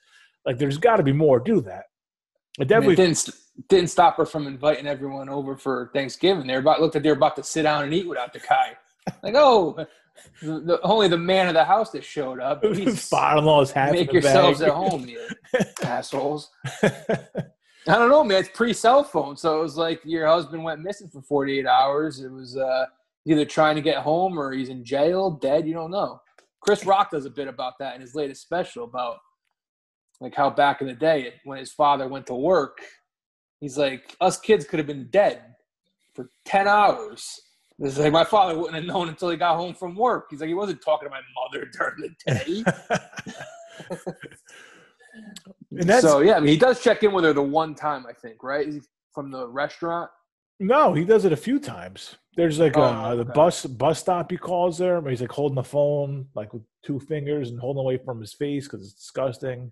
Like there's got to be more to that. I I mean, definitely it didn't stop her from inviting everyone over for Thanksgiving. They're about looked like they were about to sit down and eat without the guy. Like, oh, the, the, only the man of the house that showed up. Father-in-law's half make yourselves bag. at home, you assholes. I don't know, man. It's pre cell phone, so it was like your husband went missing for 48 hours. It was uh, either trying to get home or he's in jail, dead. You don't know. Chris Rock does a bit about that in his latest special about like how back in the day when his father went to work, he's like, us kids could have been dead for 10 hours. It's like my father wouldn't have known until he got home from work. He's like, he wasn't talking to my mother during the day. so yeah, I mean, he does check in with her the one time I think, right? From the restaurant? no, he does it a few times. There's like Oh, uh, the bus bus stop he calls there, but he's like holding the phone like with two fingers and holding away from his face because it's disgusting.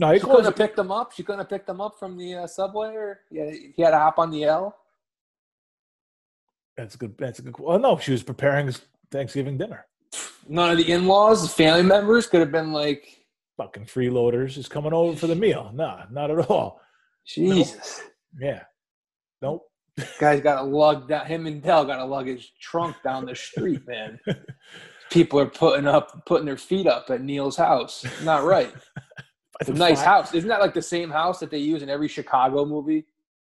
No, he She couldn't have picked them up. She couldn't have picked them up from the uh, subway, or yeah, he had to hop on the L. That's a good. That's a good. Well, no, she was preparing his Thanksgiving dinner. None of the in-laws, the family members, could have been like, Fucking freeloaders is coming over for the meal. Nah, not at all. Jesus, Yeah, nope. guy's got to lug down. Him and Del got to lug his trunk down the street, man. People are putting up, putting their feet up at Neil's house. Not right. It's a nice house. Isn't that like the same house that they use in every Chicago movie?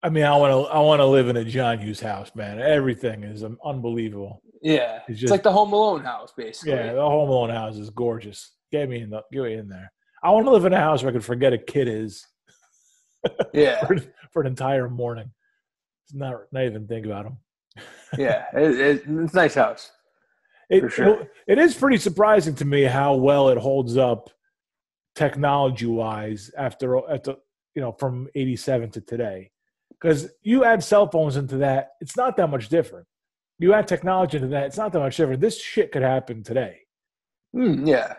I mean, I want to. I want to live in a John Hughes house, man. Everything is um, unbelievable. Yeah, It's it's, like the Home Alone house, basically. Yeah, the Home Alone house is gorgeous. Get me in the. Get me in there. I want to live in a house where I could forget a kid is yeah, for, for an entire morning. It's not not even think about him. yeah. It, it, it's a nice house. It, sure. it is pretty surprising to me how well it holds up technology wise after at the you know from 87 to today because you add cell phones into that it's not that much different you add technology into that it's not that much different this shit could happen today Mm, yeah.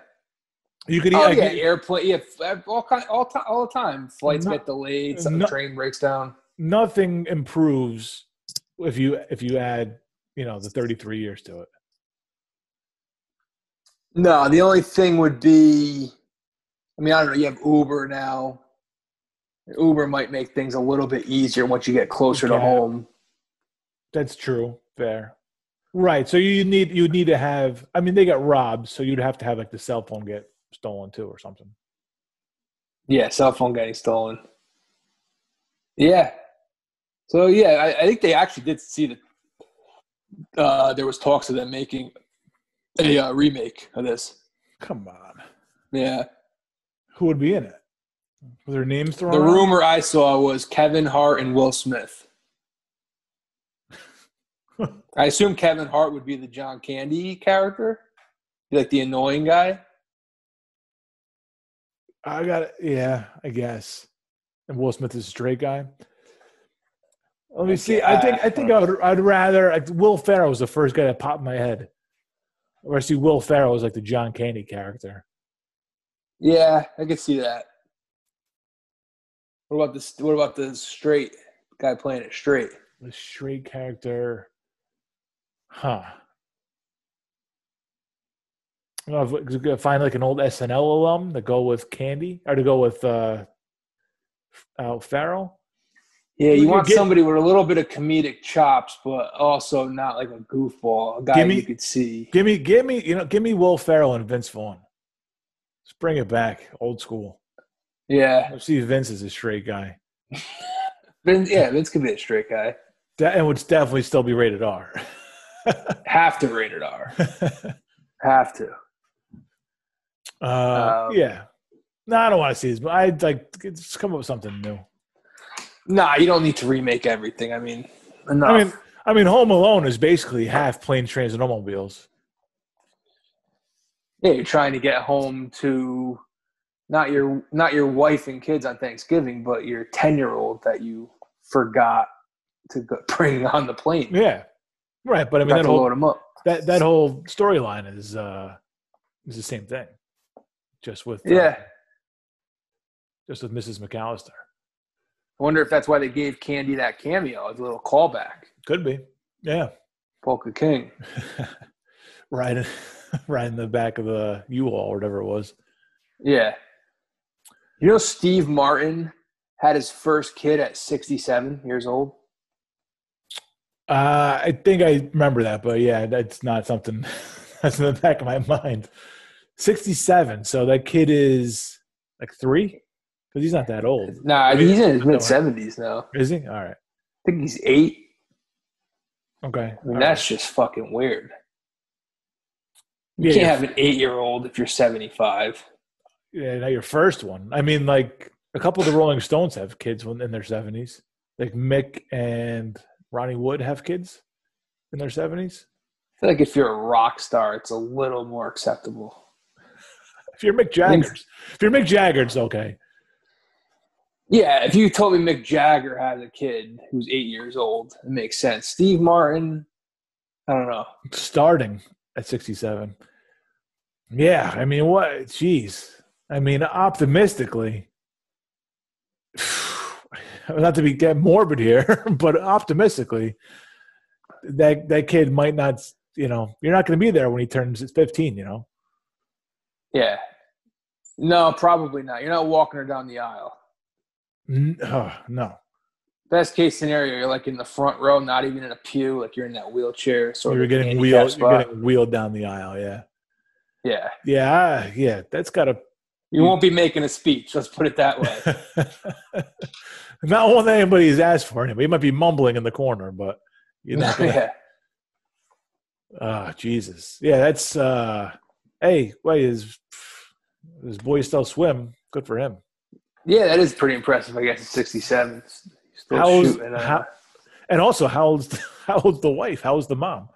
you could Oh like, yeah, airplane. Yeah, all kind, all time, all the time. Flights No- get delayed. Some no- train breaks down. nothing improves if you if you add you know the 33 years to it. No, the only thing would be, I mean, I don't know. You have Uber now. Uber might make things a little bit easier once you get closer to home. That's true. Fair. Right. So you need you need to have. I mean, they got robbed, so you'd have to have like the cell phone get stolen too, or something. Yeah, cell phone getting stolen. Yeah. So yeah, I, I think they actually did see that. Uh, there was talks of them making a uh, remake of this. Come on. Yeah. Who would be in it? Were their names thrown? The around? rumor I saw was Kevin Hart and Will Smith. I assume Kevin Hart would be the John Candy character, like the annoying guy. I got it. Yeah, I guess. And Will Smith is a straight guy. Let me see. I think uh, I think I would. I'd rather. I, Will Ferrell was the first guy that popped in my head. Or I see Will Ferrell as like the John Candy character. Yeah, I could see that. What about this? What about the straight guy playing it straight? The straight character. Huh. I don't know if we could find like an old SNL alum to go with Candy or to go with uh, uh Ferrell. Yeah, You you want get- somebody with a little bit of comedic chops, but also not like a goofball, a guy Give me- you could see. Give me, give me, you know, give me Will Ferrell and Vince Vaughn. Let's bring it back, old school. Yeah, I see Vince is a straight guy, Vince, yeah, Vince could be a straight guy. that, and would definitely still be rated R. Have to rated R. Have to. uh, Um, yeah. No, I don't want to see this, but I'd like just come up with something new. Nah, you don't need to remake everything. I mean, enough. I mean, I mean, Home Alone is basically half planes, trains, and automobiles. Yeah, you're trying to get home to not your not your wife and kids on Thanksgiving, but your ten year old that you forgot to bring on the plane. Yeah, right. But I mean, that whole load them up. that that whole storyline is uh is the same thing, just with uh, Yeah, just with Mrs. McCallister. I wonder if that's why they gave Candy that cameo as a little callback. Could be, yeah. Polka King. right, in, right in the back of the U-Haul or whatever it was. Yeah. You know, Steve Martin had his first kid at 67 years old. Uh, I think I remember that, but yeah, that's not something that's in the back of my mind. Sixty-seven. So that kid is like three, because he's not that old, Nah, Maybe he's in his mid 70s now. is he? All right. I think he's eight. Okay. I mean, All right. that's just fucking weird. You yeah, can't have an eight year old if you're 75. yeah, not your first one. I mean, like a couple of the Rolling Stones have kids when in their seventies. Like Mick and Ronnie Wood have kids in their seventies. I feel like if you're a rock star, it's a little more acceptable. If you're Mick Jagger, if you're Mick Jagger, it's okay. Yeah, if you told me Mick Jagger has a kid who's eight years old, it makes sense. Steve Martin, I don't know. starting at 67. Yeah, I mean, what? Jeez. I mean, optimistically, not to be get morbid here, but optimistically, that that kid might not. You know, you're not going to be there when he turns 15. You know. Yeah. No, probably not. You're not walking her down the aisle. Oh, no. Best case scenario, you're like in the front row, not even in a pew, like you're in that wheelchair. So You're of getting wheeled. You're getting wheeled down the aisle. Yeah. Yeah, Yeah. Yeah. That's got to. you won't be making a speech. Let's put it that way. Not one that anybody has asked for anyway. He might be mumbling in the corner, but you know. yeah, Ah, Jesus. Yeah, that's uh hey, wait, his his boy still swim. Good for him. yeah, that is pretty impressive. I guess at 67, still How old- shooting. Uh, how- And also, how old's how old's the wife? How old's the mom?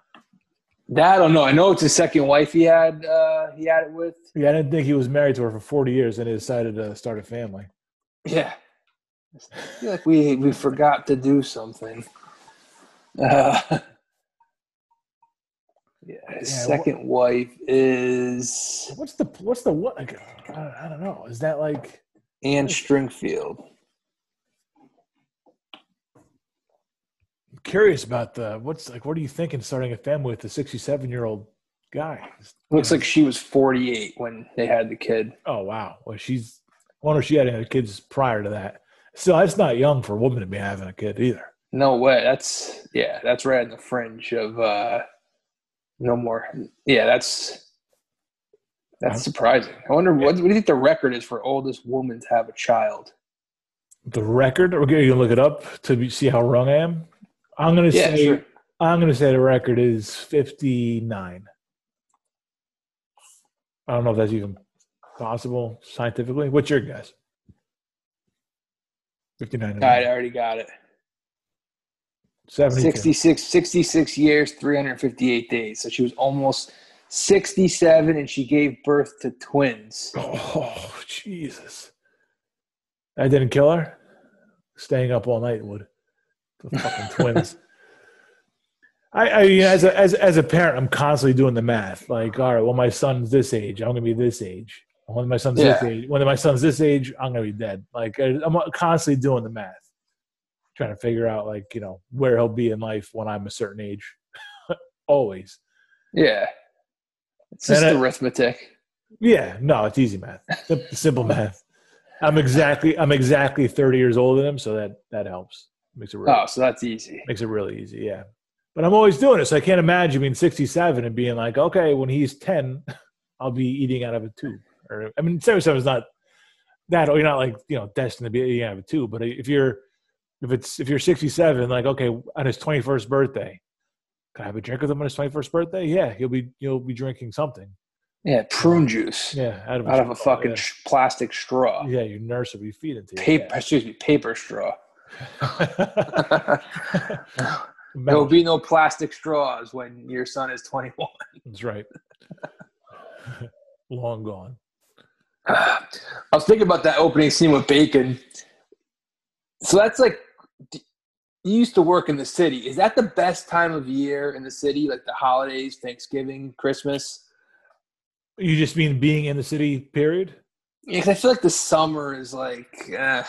that I don't know. I know it's his second wife he had. Uh, he had it with. Yeah, I didn't think he was married to her for 40 years and he decided to start a family. Yeah, I feel like we we forgot to do something. Uh, yeah, his Yeah, second wife is What's the what's the what like, I, I don't know. Is that like Anne Stringfield. Curious about the what's like. What are you thinking starting a family with a 67 year old guy? Looks like she was 48 when they had the kid. Oh wow. Well, she's. I wonder if she had any kids prior to that. So that's not young for a woman to be having a kid either. No way. That's yeah. That's right on the fringe of uh no more. Yeah, that's that's surprising. I wonder what, what do you think the record is for oldest woman to have a child? The record? Okay, you can look it up to see how wrong I am. I'm gonna Yeah, say sure. I'm gonna say the record is 59. I don't know if that's even possible scientifically. What's your guess? 59. I already got it. 72. 66, 66 years, 358 days. So she was almost 67 and she gave birth to twins. Oh, Jesus. That didn't kill her? Staying up all night would. The fucking twins. I, I you know, as a as as a parent, I'm constantly doing the math. Like, all right, well, my son's this age, I'm gonna be this age. When my son's this Yeah. age, when my son's this age, I'm gonna be dead. Like, I'm constantly doing the math, trying to figure out like you know where he'll be in life when I'm a certain age. Always. Yeah. It's just I- arithmetic. Yeah, no, it's easy math. Simple math. I'm exactly I'm exactly 30 years older than him, so that that helps. Makes it really, Oh, so that's easy. makes it really easy. Yeah, but I'm always doing it, so I can't imagine being 67 and being like, okay, when he's 10, I'll be eating out of a tube. Or I mean, 77 is not that. Or you're not like you know destined to be eating out of a tube. But if you're if it's if you're 67, like okay, on his 21st birthday, can I have a drink with him on his 21st birthday? Yeah, he'll be you'll be drinking something. Yeah, prune juice Yeah, out of out of a fucking yeah. plastic straw. Yeah, your nurse will be feeding to you. Paper, excuse me, paper straw. There will be no plastic straws when your son is 21. That's right. Long gone. I was thinking about that opening scene with Bacon. So that's like, you used to work in the city. Is that the best time of year in the city? Like the holidays, Thanksgiving, Christmas? You just mean being in the city, period? Yeah, 'cause I feel like the summer is like, eh.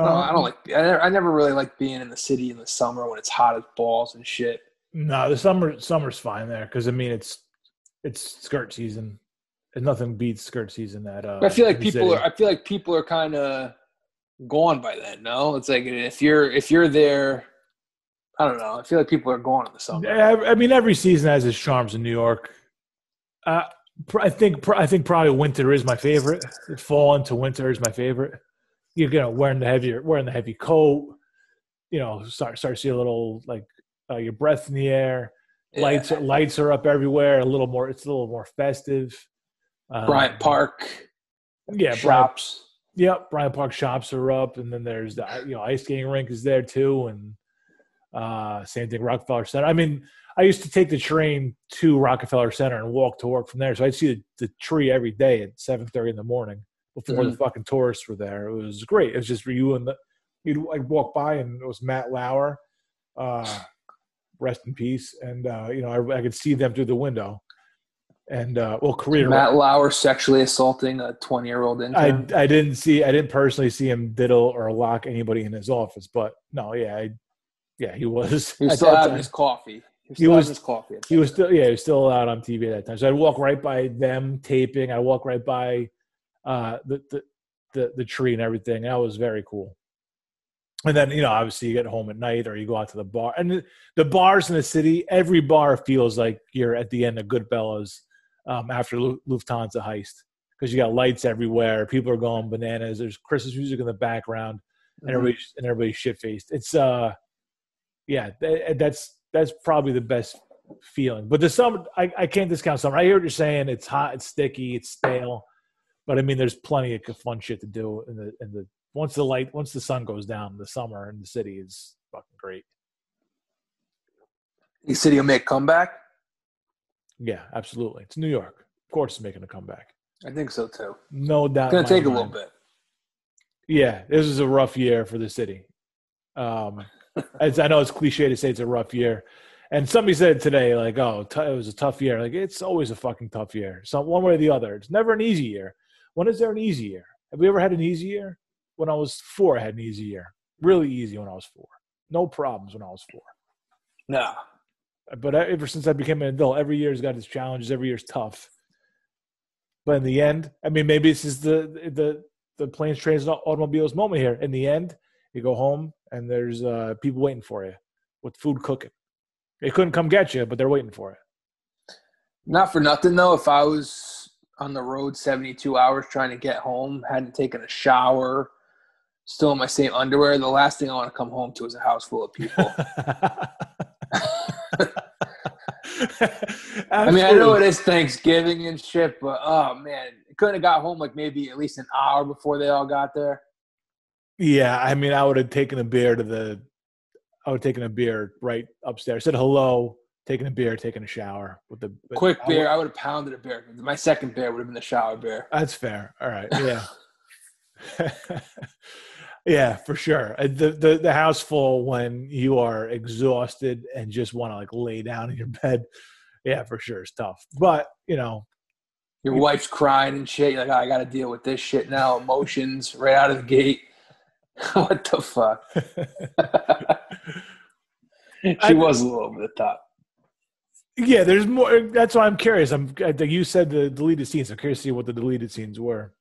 Eh. no, I Um, don't like, I never, I never really like being in the city in the summer when it's hot as balls and shit. No, the summer summer's fine there because I mean it's it's skirt season. And nothing beats skirt season at uh. I feel like people city. are. I feel like people are kind of gone by then. No, it's like if you're if you're there, I don't know. I feel like people are gone in the summer. Yeah, I mean, every season has its charms in New York. Uh, I think I think probably winter is my favorite. Fall into winter is my favorite. You're gonna wearing the heavier wearing the heavy coat. You know, start start to see a little like uh, your breath in the air. Yeah. Lights are, lights are up everywhere. A little more. It's a little more festive. Um, Bryant Park yeah, Bryant, shops. Yep, Bryant Park shops are up, and then there's the you know ice skating rink is there too, and uh, same thing Rockefeller Center. I mean, I used to take the train to Rockefeller Center and walk to work from there, so I'd see the, the tree every day at seven thirty in the morning before the fucking tourists were there. It was great. It was just for you and the you'd like walk by, and it was Matt Lauer, uh, rest in peace, and uh, you know I, I could see them through the window, and uh, well, career Matt Lauer sexually assaulting a 20 year old I, intern. I I didn't see I didn't personally see him diddle or lock anybody in his office, but no, yeah, I, yeah, he was. he was still having his coffee. He was still his coffee. He was still yeah, he was still out on TV at that time. So I'd walk right by them taping. I walk right by uh, the, the the the tree and everything. That was very cool. And then you know, obviously, you get home at night or you go out to the bar. And the, the bars in the city, every bar feels like you're at the end of Goodfellas um, after Lu- Lufthansa heist because you got lights everywhere. People are going bananas. There's Christmas music in the background and Mhm. everybody's and everybody's shit faced. It's uh, yeah, th- that's that's probably the best feeling. But the summer, I, I can't discount summer. I hear what you're saying. It's hot, it's sticky, it's stale, but I mean, there's plenty of fun shit to do in the in the once the light once the sun goes down. The summer in the city is fucking great. The city will make a comeback. Yeah, absolutely. It's New York. Of course, it's making a comeback. I think so too. No doubt. It's gonna take a little bit. Yeah, this is a rough year for the city. Um, as I know it's cliche to say it's a rough year, and somebody said today, like, "Oh, t- it was a tough year." Like, it's always a fucking tough year. So one way or the other, it's never an easy year. When is there an easy year? Have we ever had an easy year? When I was four, I had an easy year. Really easy when I was four. no problems when I was four. No. But ever since I became an adult, every year's got its challenges. Every year's tough. But in the end, I mean, maybe this is the the the planes, trains, and automobiles moment here. In the end, you go home and there's uh, people waiting for you with food cooking. They couldn't come get you, but they're waiting for it. Not for nothing though. If I was on the road 72 hours trying to get home, hadn't taken a shower, still in my same underwear, the last thing I want to come home to is a house full of people. I mean, I know it is Thanksgiving and shit, but oh man, couldn't have got home like maybe at least an hour before they all got there. Yeah, I mean, I would have taken a beer to the. I would have taken a beer right upstairs. Said hello, taking a beer, taking a shower with the quick I beer. I would have pounded a beer. My second beer would have been the shower beer. That's fair. All right. Yeah. yeah, for sure. Uh, the, the the house full when you are exhausted and just want to like lay down in your bed. Yeah, for sure, it's tough. But you know, your wife's crying and shit. You're like, oh, I got to deal with this shit now. Emotions right out of the gate. what the fuck? she was a little over the top. Yeah, there's more. That's why I'm curious. I'm. You said the deleted scenes. I'm curious to see what the deleted scenes were.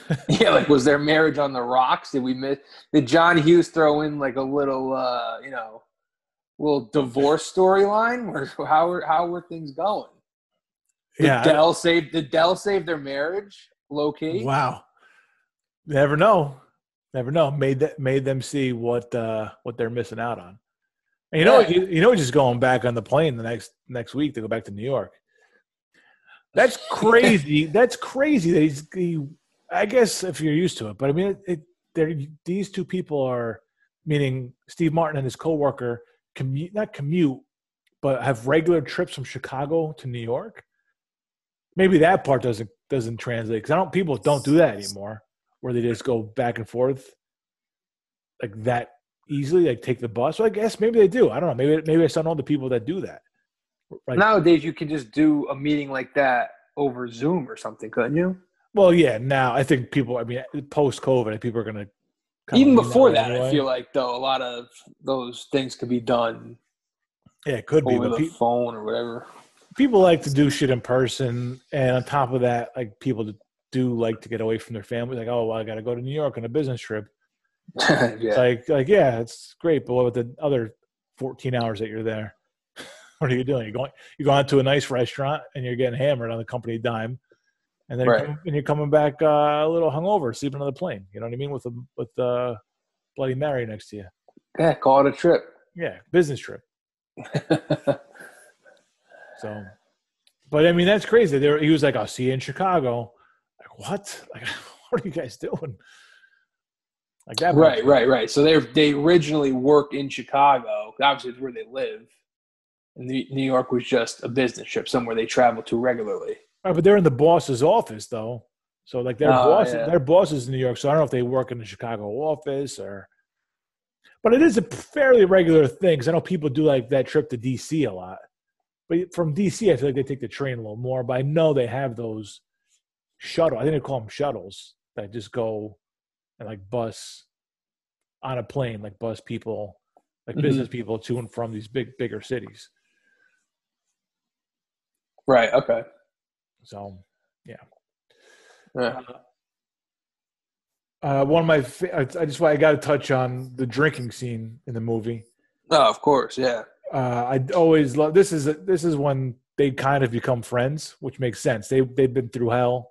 yeah, like was their marriage on the rocks? Did we miss? Did John Hughes throw in like a little, uh, you know, little divorce storyline? Where how were how were things going? Did yeah, Del save? Did Del save their marriage? Low key. Wow. Never know. Never know. Made that made them see what uh what they're missing out on. And you know, yeah. you, you know, just going back on the plane the next next week to go back to New York. That's crazy. That's crazy that he's. He, I guess if you're used to it, but I mean, it, it these two people are, meaning Steve Martin and his coworker, commute not commute, but have regular trips from Chicago to New York maybe that part doesn't doesn't translate because I don't people don't do that anymore where they just go back and forth like that easily like take the bus well, I guess maybe they do I don't know maybe maybe I saw all the people that do that like, nowadays you can just do a meeting like that over Zoom or something couldn't you well yeah now I think people I mean post COVID people are gonna even before that anyway. I feel like though a lot of those things could be done yeah it could be over the pe- phone or whatever people like to do shit in person, and on top of that, like people do like to get away from their family. Like, oh, well, I got to go to New York on a business trip. yeah. Like, like yeah, it's great, but what about the other fourteen hours that you're there? what are you doing? You're going, you're going to a nice restaurant, and you're getting hammered on the company dime, and then right. you're, coming, and you're coming back uh, a little hungover, sleeping on the plane. You know what I mean? With a with uh, Bloody Mary next to you. Yeah, call it a trip. Yeah, business trip. So, but I mean, that's crazy. There, he was like, "I'll see you in Chicago." Like, what? Like, what are you guys doing? Like that. Right, right, right. So they they originally worked in Chicago. Obviously, it's where they live. And New York was just a business trip, somewhere they travel to regularly. Right, but they're in the boss's office though. So like their oh, boss, yeah. their boss is in New York. So I don't know if they work in the Chicago office or. But it is a fairly regular thing because I know people do like that trip to DC a lot. But from DC, I feel like they take the train a little more. But I know they have those shuttle. I think they call them shuttles that just go and like bus on a plane, like bus people, like mm-hmm. business people to and from these big, bigger cities. Right. Okay. So, yeah. yeah. Uh, uh, one of my, I just I got to touch on the drinking scene in the movie. Oh, of course, yeah uh, I always love this is this is when they kind of become friends, which makes sense. They they've been through hell.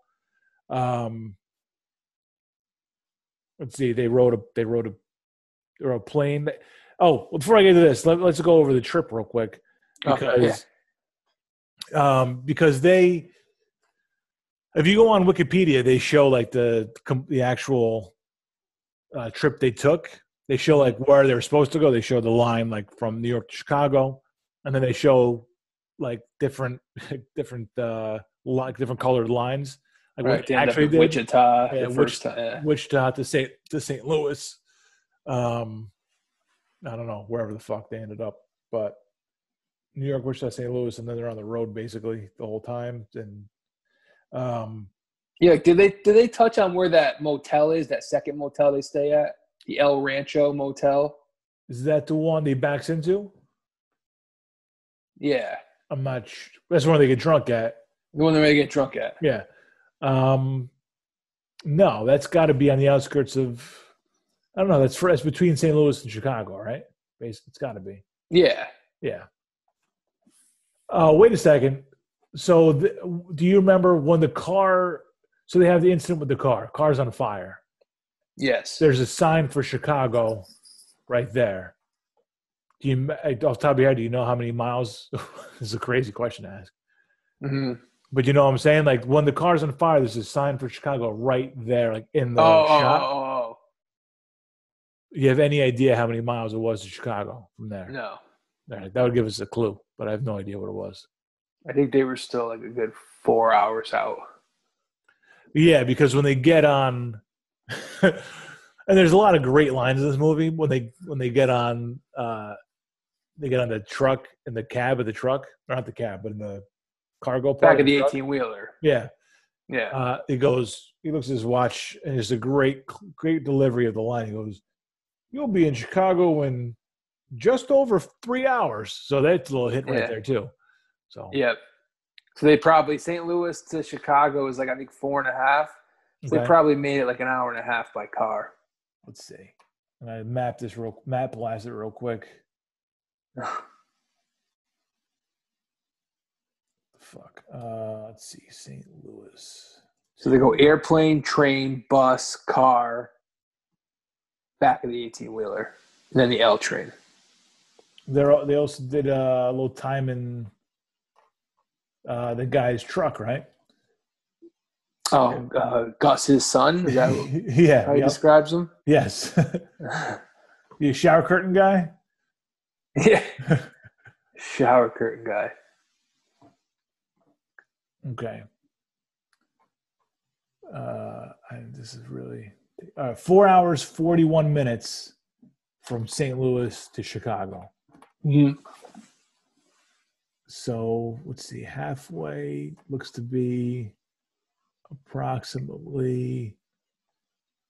Um, let's see, they wrote a they wrote a or a plane. That, oh, before I get to this, let, us go over the trip real quick because yeah. um, because they if you go on Wikipedia, they show like the the actual uh, trip they took they show like where they were supposed to go. They show the line like from New York to Chicago, and then they show like different different uh like different colored lines. Like right, what actually did Wichita, yeah, Wichita, yeah. Wichita to St. to St. Louis. Um, I don't know wherever the fuck they ended up, but New York, Wichita, St. Louis, and then they're on the road basically the whole time. And um, yeah, did they did they touch on where that motel is? That second motel they stay at? the El Rancho Motel. Is that the one they backs into? Yeah, I'm not. Sh- that's the one they get drunk at. the one they're get drunk at. Yeah. Um, no, that's got to be on the outskirts of. I don't know. That's for, that's between St. Louis and Chicago, right? Basically, it's got to be. Yeah, Yeah. Uh, wait a second. So, th- do you remember when the car? So they have the incident with the car. Car's on fire. yes. There's a sign for Chicago, right there. Do you, off the top of your head, do you know how many miles? this is a crazy question to ask. hmm But you know what I'm saying? Like when the car's on fire, there's a sign for Chicago right there, like in the Oh, oh, shot. oh, oh, You have any idea how many miles it was to Chicago from there? oh. no. All right, that would give us a clue, but I have no idea what it was. I think they were still like a good four hours out. Yeah, because when they get on, and there's a lot of great lines in this movie when they when they get on, uh, they get on the truck in the cab of the truck, or not the cab, but in the cargo Back of the eighteen wheeler. Yeah, Yeah. uh, he goes, he looks at his watch, and it's a great, great delivery of the line. He goes, "You'll be in Chicago in just over three hours." So that's a little hit right Yeah. there too. So Yep. So they probably St. Louis to Chicago is like I think four and a half. So okay. they probably made it like an hour and a half by car. let's see. And I map this real, map blast it real quick. Fuck. Uh, let's see. St. Louis. So they go airplane, train, bus, car, back of the eighteen wheeler, and then the L train. They're, they also did a little time in uh, the guy's truck, right? Oh, uh, Gus, his son. Is that yeah. how he yep. describes him? Yes. a shower curtain guy? yeah. Shower curtain guy. Okay. Uh, I, this is really uh, four hours, 41 minutes from St. Louis to Chicago. Mhm. So let's see, halfway looks to be approximately.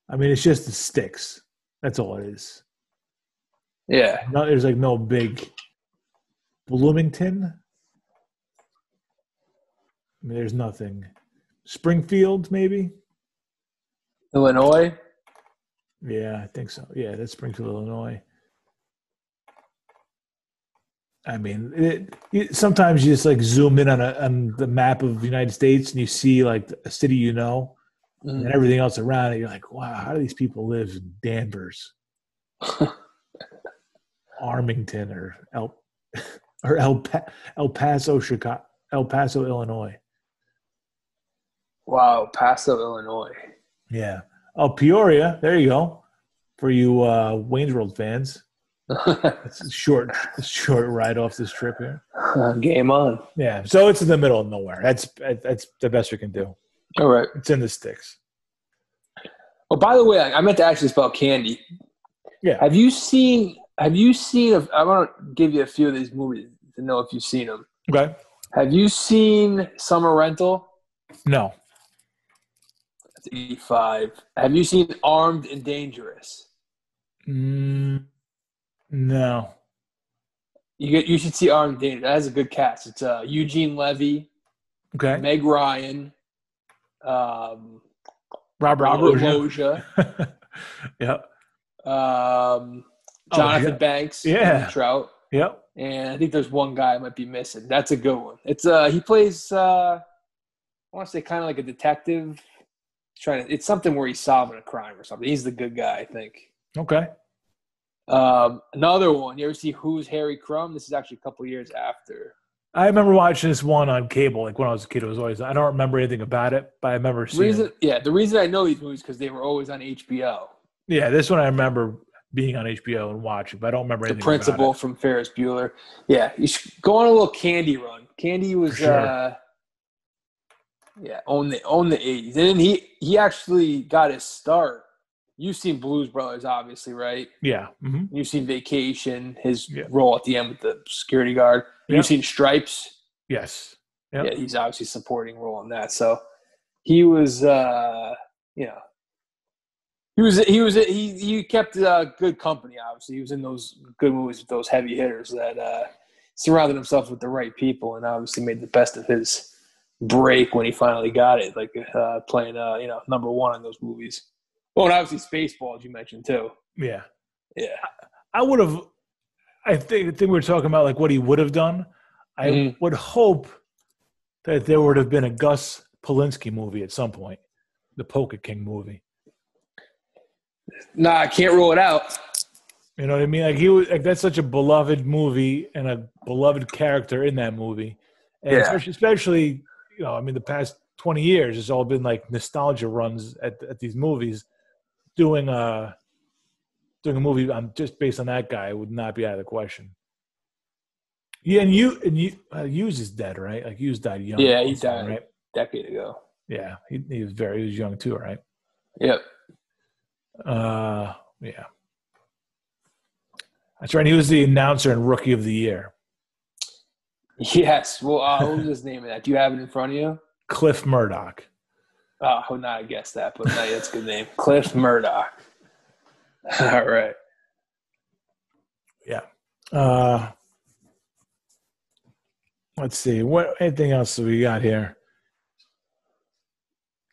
I mean, it's just the sticks. That's all it is. Yeah. No, there's like no big Bloomington. I mean, there's nothing. Springfield, maybe. Illinois. Yeah, I think so. Yeah, that's Springfield, Illinois. I mean, it, it, sometimes you just like zoom in on a on the map of the United States and you see like a city you know, and Mhm. everything else around it. You're like, wow, how do these people live in Danvers, Armington, or El or El pa- El Paso, Chicago, El Paso, Illinois? Wow, Paso, Illinois. Yeah. Oh, Peoria. There you go. For you uh, Wayne's World fans, it's a short, short ride off this trip here. Game on. Yeah. So it's in the middle of nowhere. That's that's the best we can do. All right. It's in the sticks. Oh, by the way, I I meant to ask you about candy. Yeah. Have you seen? Have you seen? A, I want to give you a few of these movies to know if you've seen them. Okay. Have you seen Summer Rental? No. Eighty-five. Have you seen Armed and Dangerous? Mm, no. You get. You should see Armed and Dangerous. That has a good cast. It's uh, Eugene Levy, Okay. Meg Ryan, um, Robert, Robert Loggia. Loggia, yep. um, Oh, Jonathan yeah. Banks, Yeah. Trout. Yep. and I think there's one guy I might be missing. That's a good one. It's uh he plays uh I want to say kind of like a detective. Trying to it's something where he's solving a crime or something. He's the good guy, I think. Okay. Um another one, you ever see Who's Harry Crumb? This is actually a couple years after. I remember watching this one on cable, like when I was a kid. It was always I don't remember anything about it, but I remember seeing. Reason it. yeah, the reason I know these movies because they were always on HBO. Yeah, this one I remember being on HBO and watching, but I don't remember The anything. principal About from Ferris Bueller. Yeah, you should go on a little candy run. Candy was sure. uh yeah, own the own the eighties. And then he he actually got his start. You've seen Blues Brothers, obviously, right? Yeah. hmm You've seen Vacation, his Yeah. role at the end with the security guard. You've seen Stripes. Yes. Yep. Yeah, he's obviously supporting role in that. So he was uh you know He was he was he he kept uh, good company. Obviously, he was in those good movies with those heavy hitters that uh, surrounded himself with the right people, and obviously made the best of his break when he finally got it, like uh, playing uh, you know number one in those movies. Oh, and obviously Spaceballs you mentioned too. Yeah, Yeah, I would have. I think I think we were talking about like what he would have done. I Mhm. would hope that there would have been a Gus Polinski movie at some point, the Polka King movie. nah, I can't rule it out. You know what I mean? Like he was like that's such a beloved movie and a beloved character in that movie. And Yeah. especially, especially, you know, I mean the past 20 years it's all been like nostalgia runs at at these movies. Doing a doing a movie on just based on that guy would not be out of the question. Yeah, and you and you uh, Hughes is dead, right? Like Hughes died young. Yeah, he died. right? Decade ago. Yeah, he, he was very he was young too, right? Yep. Uh, yeah. That's right. He was the announcer and rookie of the year. Yes. Well, uh, what was his name of that? Do you have it in front of you? Cliff Murdoch. Oh, I would not have guessed that, but no, that's a good name. Cliff Murdoch. All right. Yeah. Uh, let's see. What anything else that we got here?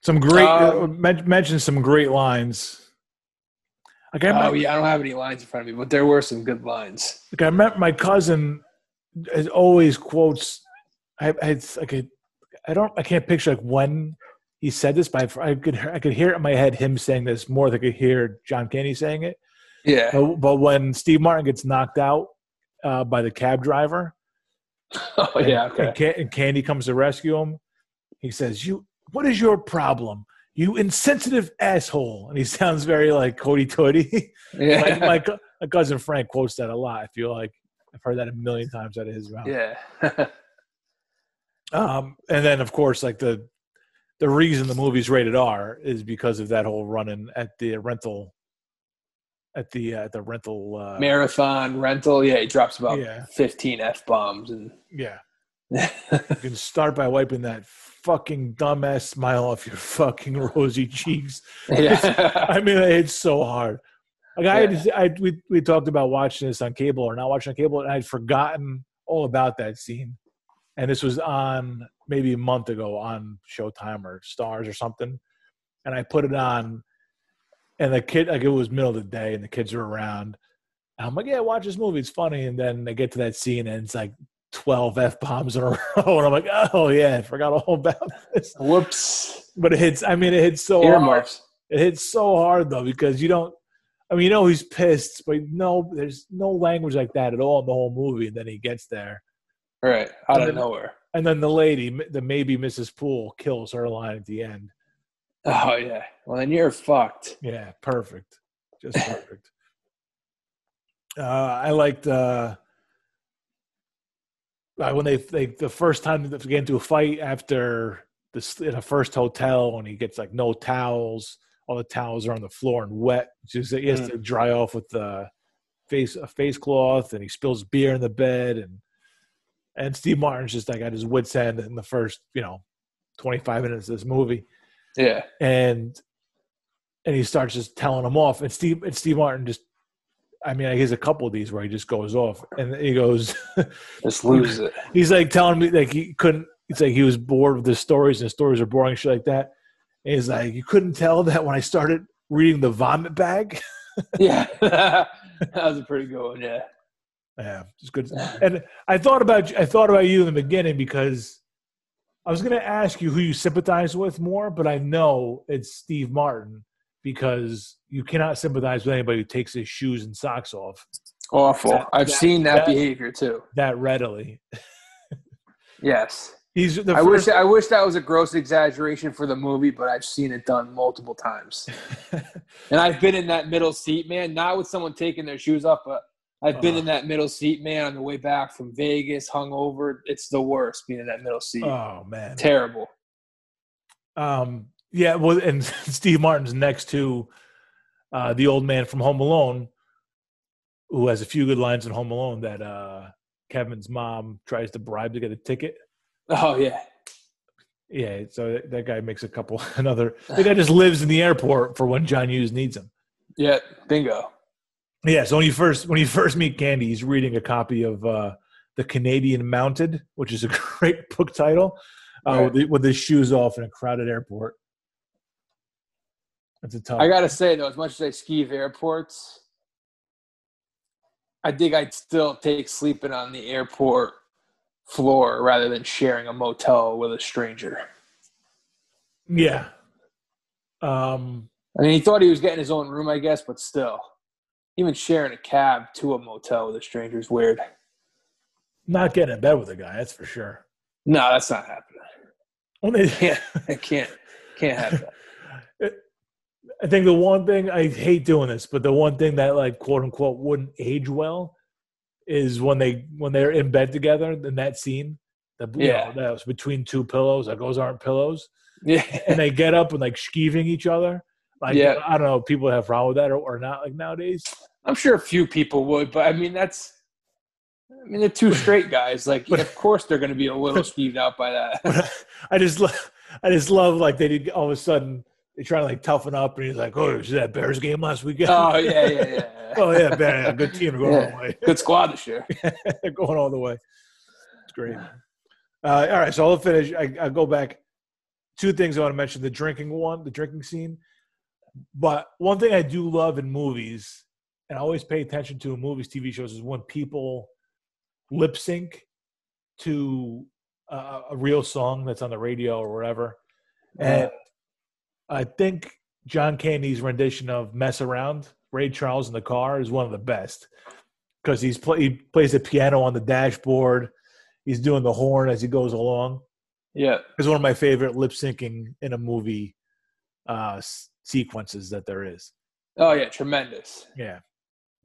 Some great uh, men- mention some great lines. Like I, Oh remember, yeah, I don't have any lines in front of me, but there were some good lines. like I met my cousin is always quotes. I, I it's like a, I don't I can't picture like when he said this, but I, I could I could hear it in my head him saying this more than I could hear John Candy saying it. Yeah. But, but when Steve Martin gets knocked out uh, by the cab driver, Oh yeah. and, Okay. and, Ca- and Candy comes to rescue him, he says, "You, what is your problem? You insensitive asshole!" And he sounds very like Cody Toady. Yeah. my, my, my cousin Frank quotes that a lot. I feel like I've heard that a million times out of his mouth. yeah. Um, and then of course, like the the reason the movie's rated R is because of that whole running at the rental at the uh, at the rental. Uh, Marathon rental. Yeah, he drops about Yeah. fifteen f bombs and. yeah, you can start by wiping that fucking dumbass smile off your fucking rosy cheeks. yeah. I mean, it's so hard. Like I, had, I we we talked about watching this on cable or not watching on cable, and I'd forgotten all about that scene. And this was on maybe a month ago on Showtime or Stars or something. And I put it on, and the kid like it was middle of the day, and the kids are around. And I'm like, yeah, watch this movie. It's funny. And then they get to that scene, and it's like 12 f bombs in a row, and I'm like, oh yeah, I forgot all about this. Whoops. But it hits. I mean, it hits so hard. It hits so hard though because you don't. I mean, you know he's pissed, but no, there's no language like that at all in the whole movie. And then he gets there, All right. Out And of then- nowhere. and then the lady, the maybe Mrs. Poole, kills her line at the end. Oh yeah. Well then you're fucked. Yeah, perfect, just perfect. uh, I liked uh, uh, when they they the first time they get into a fight after the in a first hotel, and he gets like no towels. All the towels are on the floor and wet. Just he has to mm. dry off with the face a face cloth, and he spills beer in the bed, and and Steve Martin's just like at his wits end in the first you know twenty five minutes of this movie Yeah. and and he starts just telling him off. And Steve and Steve Martin just, I mean, he has a couple of these where he just goes off, and he goes, Just lose it. he's like telling me like he couldn't. It's like he was bored with the stories, and the stories are boring, shit like that. He's like, you couldn't tell that when I started reading the vomit bag. Yeah. that was a pretty good one. Yeah. Yeah, it's good. And I thought about I thought about you in the beginning because I was going to ask you who you sympathize with more, but I know it's Steve Martin because you cannot sympathize with anybody who takes his shoes and socks off Awful. That- I've that- seen that, that- behavior too. that readily. Yes. He's the I wish. I wish that was a gross exaggeration for the movie, but I've seen it done multiple times. And I've been in that middle seat, man, not with someone taking their shoes off, but I've been Uh. in that middle seat, man, on the way back from Vegas, hungover. It's the worst being in that middle seat. oh man. Terrible. Um, yeah, well, and Steve Martin's next to uh, the old man from Home Alone, who has a few good lines in Home Alone that uh, Kevin's mom tries to bribe to get a ticket. Oh yeah. Yeah, so that- guy makes a couple another. The guy just lives in the airport for when John Hughes needs him. Yeah, bingo. Yeah, so when you first when you first meet Candy, he's reading a copy of uh, the Canadian Mounted, which is a great book title, uh, Right. with, the, with his shoes off in a crowded airport. That's a tough. I gotta say though, as much as I skeeve airports, I think I'd still take sleeping on the airport floor rather than sharing a motel with a stranger. yeah. Um. I mean, he thought he was getting his own room, I guess, but still, even sharing a cab to a motel with a stranger is weird. Not getting in bed with a guy, that's for sure. No, that's not happening. When they- Can't, I can't, can't have that. I think the one thing I hate doing this, but the one thing that like quote unquote wouldn't age well is when they when they're in bed together in that scene. The, Yeah. know, that was between two pillows. Like those aren't pillows, Yeah, and they get up and like skeeving each other. Like Yeah. I don't know, if people have a problem with that or, or not. Like nowadays, I'm sure a few people would, but I mean, that's. I mean, they're two straight guys. Like, But- of course, they're going to be a little skeeved out by that. I just lo- I just love like they did all of a sudden they try to like toughen up, and he's like, "Oh, is that Bears game last weekend?" oh yeah, yeah, yeah. oh yeah, Bear, yeah, good team going all the way. Good squad this year. They're going all the way. It's great. Uh, all right, so I'll finish. I, I'll go back. Two things I want to mention: the drinking one, the drinking scene. But one thing I do love in movies, and I always pay attention to in movies, TV shows, is when people lip sync to a, a real song that's on the radio or whatever. And I think John Candy's rendition of "Mess Around," Ray Charles in the car, is one of the best because he's play, he plays the piano on the dashboard. He's doing the horn as he goes along. Yeah, It's one of my favorite lip syncing in a movie uh, s- sequences that there is. oh yeah, tremendous. Yeah,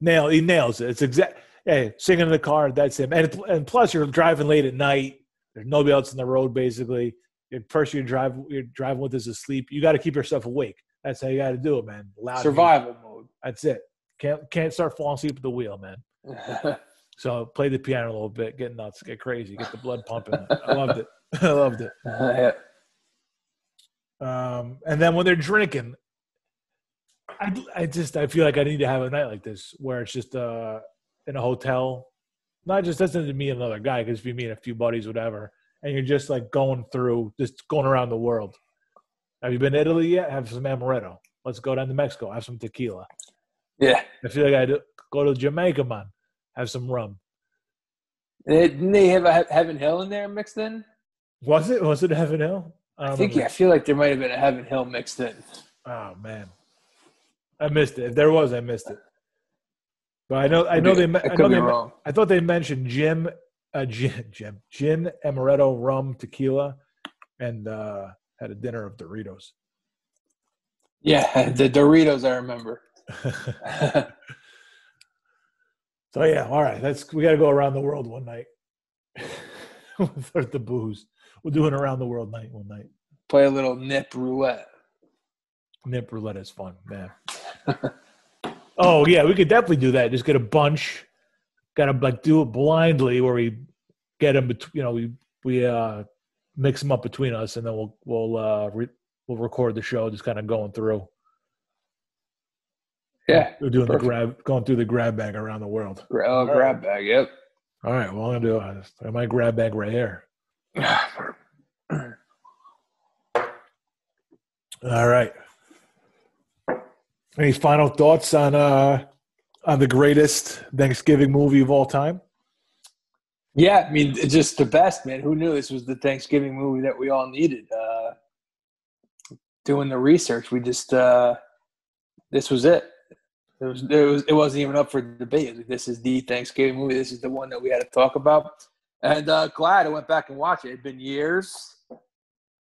nail he nails it. It's exact. Hey, singing in the car, that's him. And and plus, you're driving late at night. There's nobody else in the road. Basically, the person you drive you're driving with is asleep. You got to keep yourself awake. That's how you got to do it, man. Loud. Survival mode. That's it. Can't can't start falling asleep at the wheel, man. So play the piano a little bit, get nuts, get crazy, get the blood pumping. I loved it. I loved it. yeah. Um, and then when they're drinking, I, I just I feel like I need to have a night like this where it's just uh in a hotel, not just doesn't to me and another guy, because be me and a few buddies, whatever, and you're just like going through, just going around the world. Have you been to Italy yet? Have some amaretto. Let's go down to Mexico. Have some tequila. yeah. I feel like I go to Jamaica, man. Have some rum. Didn't they have a Heaven Hill in there mixed in? Was it? Was it Heaven Hill? I don't think yeah, I feel like there might have been a Heaven Hill mixed in. Oh man, I missed it. If there was, I missed it. But I know, I know they. I I know they. wrong. I thought they mentioned Jim, uh, gin, Jim, gin, amaretto, rum, tequila, and uh, had a dinner of Doritos. Yeah, the Doritos I remember. so yeah, all right. That's we got to go around the world one night with the booze. We'll do an around the world night one night. Play a little nip roulette. Nip roulette is fun, man. oh yeah, we could definitely do that. Just get a bunch. Got to like do it blindly, where we get them. Bet- you know, we we uh mix them up between us, and then we'll we'll uh re- we'll record the show, just kind of going through. Yeah. we're doing perfect. the grab, going through the grab bag around the world. Gra- Oh, grab bag. Yep. All right, well I'm gonna do. I got my grab bag right here. All right. Any final thoughts on uh on the greatest Thanksgiving movie of all time? Yeah, I mean, it's just the best, man. Who knew this was the Thanksgiving movie that we all needed? Uh, doing the research, we just uh, this was it. It was, it was it wasn't even up for debate. This is the Thanksgiving movie. This is the one that we had to talk about. And uh, glad I went back and watched it. It'd been years.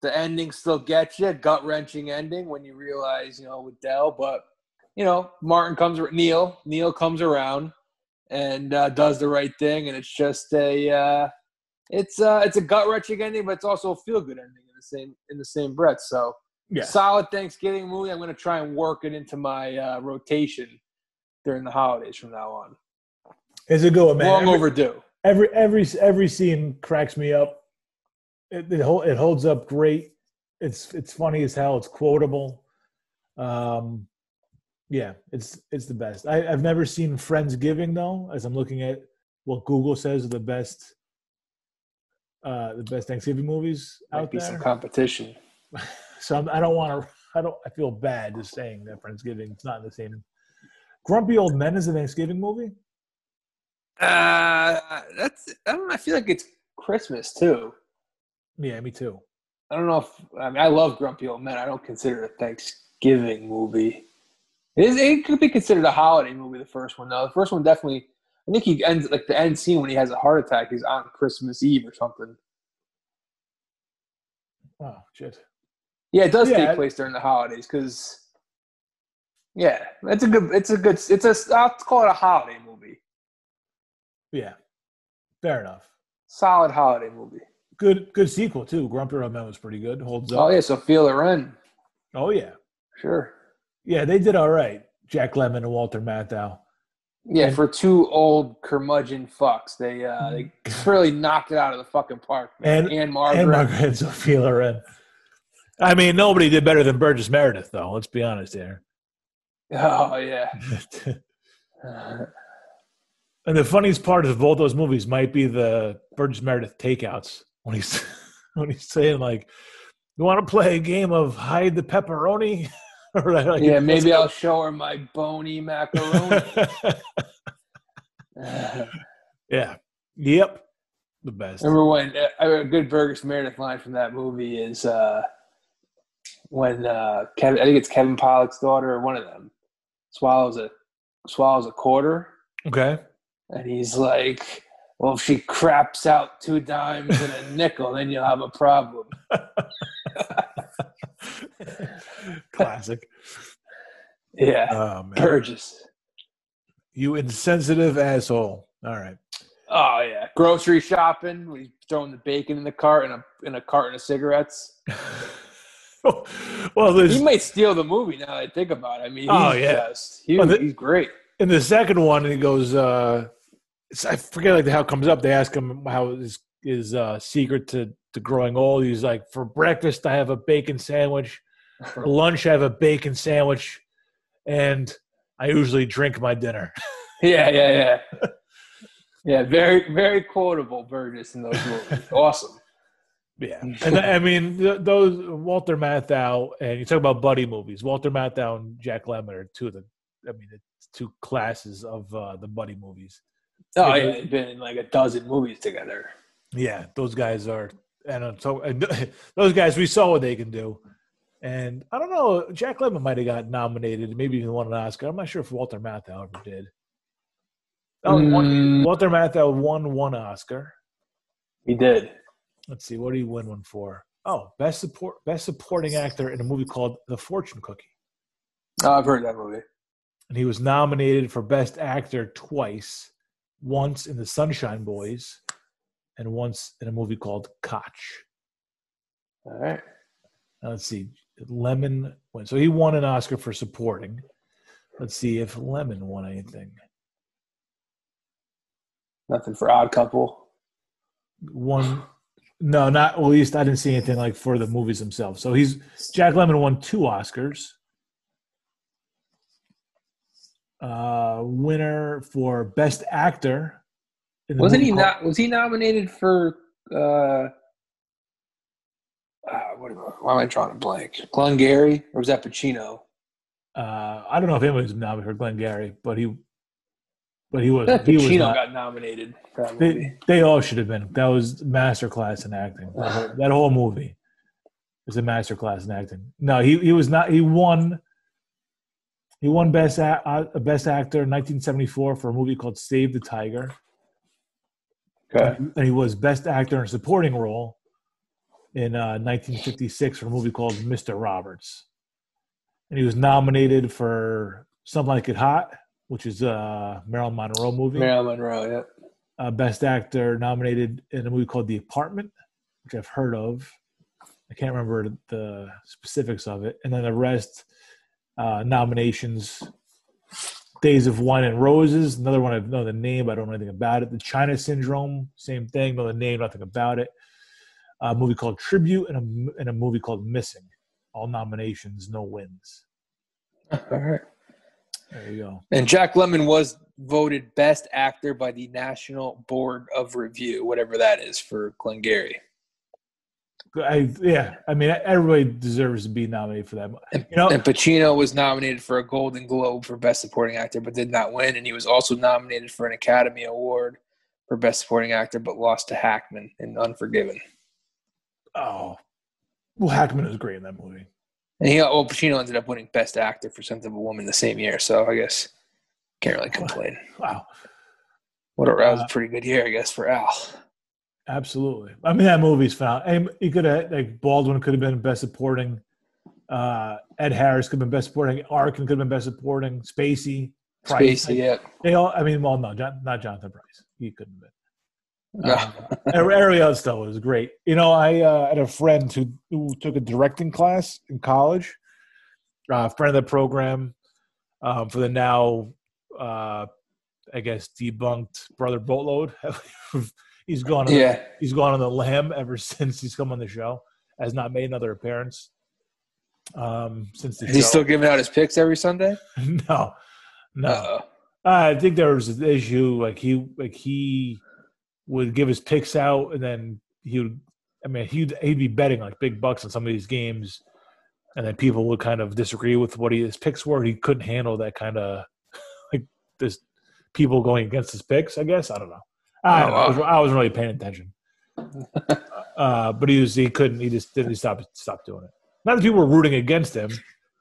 The ending still gets you, gut wrenching ending when you realize, you know, with Del. But you know, Martin comes, Neal, Neal comes around and uh, does the right thing, and it's just a, uh, it's uh, it's a gut wrenching ending, but it's also a feel good ending in the same in the same breath. So Yeah. solid Thanksgiving movie. I'm going to try and work it into my uh, rotation during the holidays from now on. Is it good, man? Long every, overdue. every every every scene cracks me up. It, it, hol- it holds up great. It's it's funny as hell. It's quotable. Um, yeah, it's it's the best. I, I've never seen Friendsgiving though. As I'm looking at what Google says are the best, uh, the best Thanksgiving movies Might out be there. some competition. so I'm, I don't want to. I don't. I feel bad just saying that Friendsgiving. It's not the same. Grumpy Old Men is a Thanksgiving movie. Uh, that's. I don't. know, I feel like it's Christmas too. Yeah, me too. I don't know if I mean I love Grumpy Old Men. I don't consider it a Thanksgiving movie. It, is, it could be considered a holiday movie. The first one, though. The first one definitely. I think he ends like the end scene when he has a heart attack is on Christmas Eve or something. Oh shit. Yeah, it does Yeah. take place during the holidays because. Yeah, it's a good. It's a good. It's a. I'll call it a holiday movie. Yeah, fair enough. Solid holiday movie. Good, good sequel too. Grumpy Old Men was pretty good. Holds oh, up. Oh yeah, so feel Sophia Loren. Oh yeah, Sure. Yeah. They did all right. Jack Lemmon and Walter Matthau. Yeah, And- for two old curmudgeon fucks, they uh, they really knocked it out of the fucking park. Man. And- and Margaret. And Margaret and Sophia Loren. I mean, nobody did better than Burgess Meredith, though. Let's be honest here. Oh yeah. and the funniest part of both those movies might be the Burgess Meredith takeouts when he's when he's saying like, "You want to play a game of hide the pepperoni?" or like, yeah, maybe I'll show her my bony macaroni. yeah. Yep. The best. Remember when uh, a good Burgess Meredith line from that movie is uh, when uh, Kevin, I think it's Kevin Pollak's daughter or one of them swallows a swallows a quarter, Okay. and he's like, "Well, if she craps out two dimes and a nickel, then you'll have a problem." Classic. Yeah, Oh man. Burgess. You insensitive asshole. All right. Oh yeah, grocery shopping. He's throwing the bacon in the cart and a in a carton of cigarettes. well, He might steal the movie now. that I think about it. I mean, he's Oh, yeah. just he, Well, the- he's great. in the second one, he goes. uh I forget like how it comes up. They ask him how his his uh, secret to to growing old. He's like, for breakfast I have a bacon sandwich. For lunch I have a bacon sandwich, and I usually drink my dinner. Yeah, yeah, yeah. Yeah, very, very quotable Burgess in those movies. Awesome. Yeah, and I mean those Walter Matthau and you talk about buddy movies. Walter Matthau and Jack Lemmon are two of the. I mean, it's two classes of uh, the buddy movies. Oh yeah, they've been in like a dozen movies together. Yeah, those guys are, and uh, so and those guys we saw what they can do. And I don't know, Jack Lemmon might have got nominated, maybe even won an Oscar. I'm not sure if Walter Matthau ever did. Oh, one, Mm. Walter Matthau won one Oscar. He did. Let's see, what did he win one for? Oh, best support, best supporting actor in a movie called The Fortune Cookie, Oh, I've heard that movie. and he was nominated for best actor twice, once in The Sunshine Boys, and once in a movie called Kotch. All right. Now, let's see. Lemmon won. So he won an Oscar for supporting. Let's see if Lemmon won anything. Nothing for Odd Couple. One, no, not at least I didn't see anything like for the movies themselves. So he's Jack Lemmon won two Oscars. Uh, winner for best actor. Wasn't he not? Was he nominated for? uh uh, what, why am I drawing a blank? Glengarry or was that Pacino? Uh, I don't know if anyone was nominated for Glengarry, but he, but he was. He was Pacino not. got nominated. They, they all should have been. That was masterclass in acting. That whole, that whole movie was a masterclass in acting. No, he he was not. He won. He won best a, uh, best actor in 1974 for a movie called Save the Tiger, Okay. and he was best actor in a supporting role in uh, 1956 for a movie called Mr. Roberts, and he was nominated for Something Like It Hot, which is a Marilyn Monroe movie Marilyn Monroe. Yeah. uh, Best Actor nominated in a movie called The Apartment, which I've heard of. I can't remember the specifics of it. And then the rest uh, nominations Days of Wine and Roses, another one I know the name, but I don't know anything about it. The China Syndrome, same thing, know the name, nothing about it. a movie called Tribute, and a, and a movie called Missing. All nominations, no wins. All right. There you go. And Jack Lemmon was voted best actor by the National Board of Review, whatever that is for Glengarry. I yeah, I mean everybody deserves to be nominated for that. You know- and Pacino was nominated for a Golden Globe for Best Supporting Actor, but did not win. And he was also nominated for an Academy Award for Best Supporting Actor, but lost to Hackman in Unforgiven. Oh, well, Hackman was great in that movie. And he, well, Pacino ended up winning Best Actor for Scent of a Woman the same year, so I guess can't really complain. Wow, What a, that was Uh, a pretty good year, I guess, for Al. Absolutely. I mean that movie's found. And he could have like Baldwin could have been best supporting. Uh, Ed Harris could have been best supporting. Arkin could have been best supporting. Spacey, Pryce. Spacey, yeah. They all. I mean, well, no, John, not Jonathan Pryce. He couldn't have been. Uh, else though was great. You know, I uh, had a friend who, who took a directing class in college. Uh, friend of the program um, for the now, uh, I guess, debunked brother boatload. he's gone. On yeah. the, he's gone on the lamb ever since he's come on the show. Has not made another appearance um, since the Is he show. still giving out his picks every Sunday? no, no. Uh-oh. I think there was an issue like he like he would give his picks out and then he would I mean he'd he'd be betting like big bucks on some of these games and then people would kind of disagree with what he, his picks were. He couldn't handle that kind of like this people going against his picks, I guess. I don't know. I, don't know. I, was, I wasn't really paying attention. uh, but he was he couldn't he just didn't stop stop doing it. Not that people were rooting against him,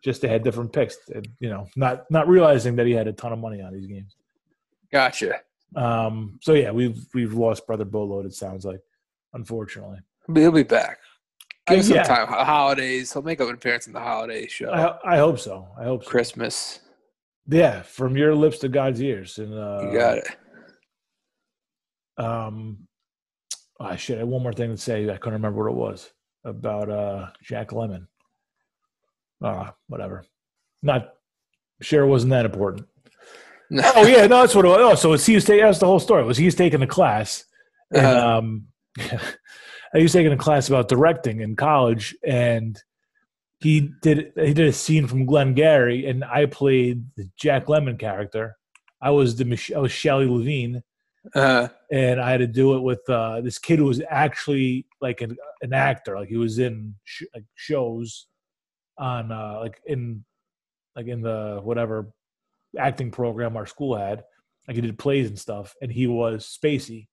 just they had different picks. And, you know, not not realizing that he had a ton of money on these games. Gotcha. Um, so yeah, we've we've lost brother Boatload. It sounds like, unfortunately. He'll be back. Give Uh, him some yeah. time. Holidays. He'll make up an appearance in the holiday show. I, I hope so. I hope so. Christmas. Yeah, from your lips to God's ears. And uh, You got it. Um, I should have one more thing to say. I couldn't remember what it was about uh Jack Lemmon. Ah, whatever. Not sure. It wasn't that important. Oh yeah, no, that's what it was. Oh, so it's he was taking. That's the whole story. Was he was taking a class, and Uh-huh. um, he was taking a class about directing in college, and he did he did a scene from Glengarry and I played the Jack Lemmon character. I was the I was Shelley Levene, Uh, and I had to do it with uh, this kid who was actually like an, an actor, like he was in sh- like shows on uh, like in like in the whatever acting program our school had. Like he did plays and stuff, and he was Spacey.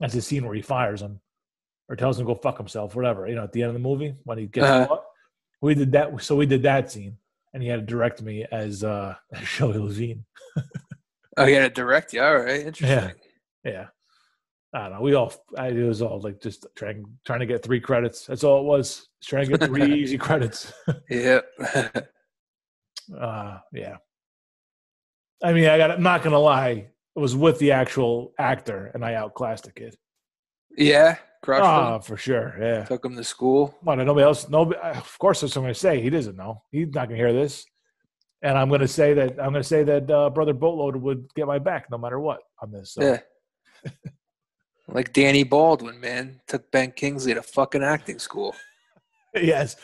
That's the scene where he fires him or tells him to go fuck himself, whatever. You know, at the end of the movie when he gets Uh-huh. caught. We did that, so we did that scene, and he had to direct me as uh, as Shelley Levene. oh, he had a direct you. All right. Interesting. Yeah. I don't know. We all, I, it was all like just trying, trying to get three credits. That's all it was. Just trying to get three easy credits. Yep. Uh, yeah. I mean, I got, I'm not going to lie. It was with the actual actor and I outclassed the kid. yeah. Crushed Oh, him. for sure. Yeah. Took him to school. Well, nobody else, nobody, of course, that's what I'm going to say. He doesn't know. He's not going to hear this. And I'm going to say that, I'm to say that uh, Brother Boatload would get my back no matter what on this. So. Yeah. like Danny Baldwin, man. Took Ben Kingsley to fucking acting school. Yes,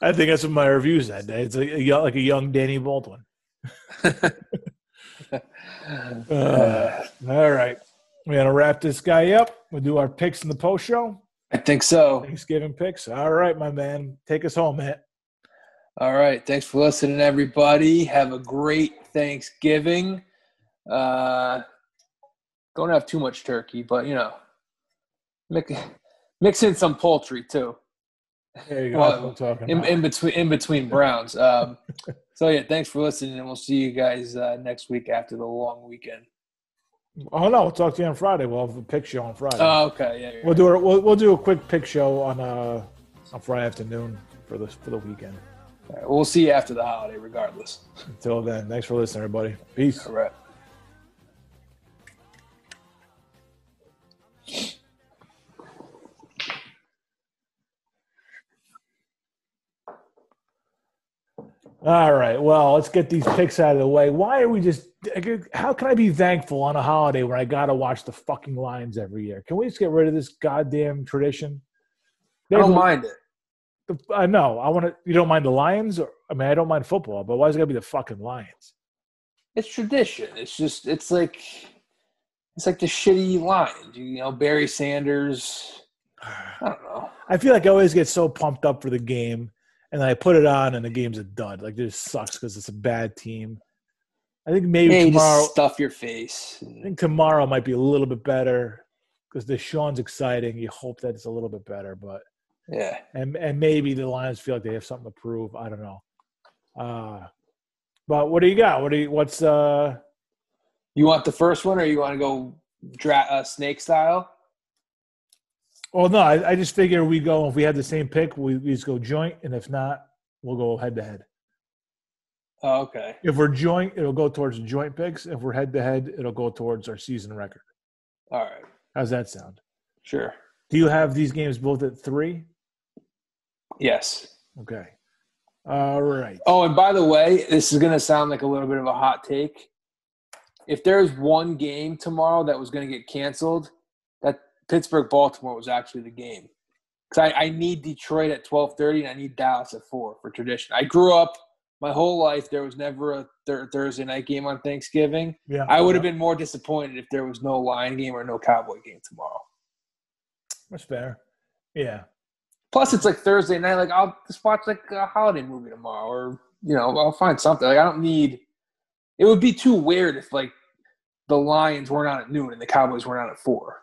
I think that's what my review said. It's a, a like a young Danny Baldwin. Uh, all right, we're gonna wrap this guy up. We'll do our picks in the post show. I think so. Thanksgiving picks. All right, my man, take us home, man. All right. Thanks for listening, everybody. Have a great Thanksgiving. Uh, don't have too much turkey, but you know, mix, mix in some poultry too. There you go. Well, I'm talking in, in between in between browns. Um, so yeah, thanks for listening, and we'll see you guys uh, next week after the long weekend. oh no, we'll talk to you on Friday. We'll have a pick show on Friday. Oh, okay, yeah. we'll do a, we'll, we'll do a quick pick show on uh on Friday afternoon for this for the weekend. All right, we'll see you after the holiday, regardless. Until then, thanks for listening, everybody. Peace. All right. All right. Well, let's get these picks out of the way. Why are we just? How can I be thankful on a holiday where I gotta watch the fucking Lions every year? Can we just get rid of this goddamn tradition? I don't mind it. I know. I want to. You don't mind the Lions? Or, I mean, I don't mind football, but why is it gonna be the fucking Lions? It's tradition. It's just. It's like. It's like the shitty Lions. You know, Barry Sanders. I don't know. I feel like I always get so pumped up for the game, and I put it on, and the game's a dud. Like this sucks because it's a bad team. I think maybe Hey, tomorrow. just stuff your face. I think tomorrow might be a little bit better because Deshaun's exciting. You hope that it's a little bit better, but Yeah. and and maybe the Lions feel like they have something to prove. I don't know. Uh, but what do you got? What do you? What's uh? You want the first one, or you want to go dra- uh, snake style? Well, no, I, I just figure we go if we have the same pick, we, we just go joint, and if not, we'll go head to head. Oh, okay. If we're joint, it'll go towards joint picks. If we're head to head, it'll go towards our season record. All right. How's that sound? Sure. Do you have these games both at three? Yes. Okay. All right. Oh, and by the way, this is going to sound like a little bit of a hot take. If there's one game tomorrow that was going to get canceled, Pittsburgh Baltimore was actually the game. Because I, I need Detroit at twelve thirty, and I need Dallas at four for tradition. I grew up my whole life. There was never a th- Thursday night game on Thanksgiving. Yeah. I would have been more disappointed if there was no Lion game or no Cowboy game tomorrow. That's fair. Yeah. Plus, it's like Thursday night. Like I'll just watch like a holiday movie tomorrow, or you know, I'll find something. Like I don't need. It would be too weird if like the Lions weren't on at noon and the Cowboys weren't on at four.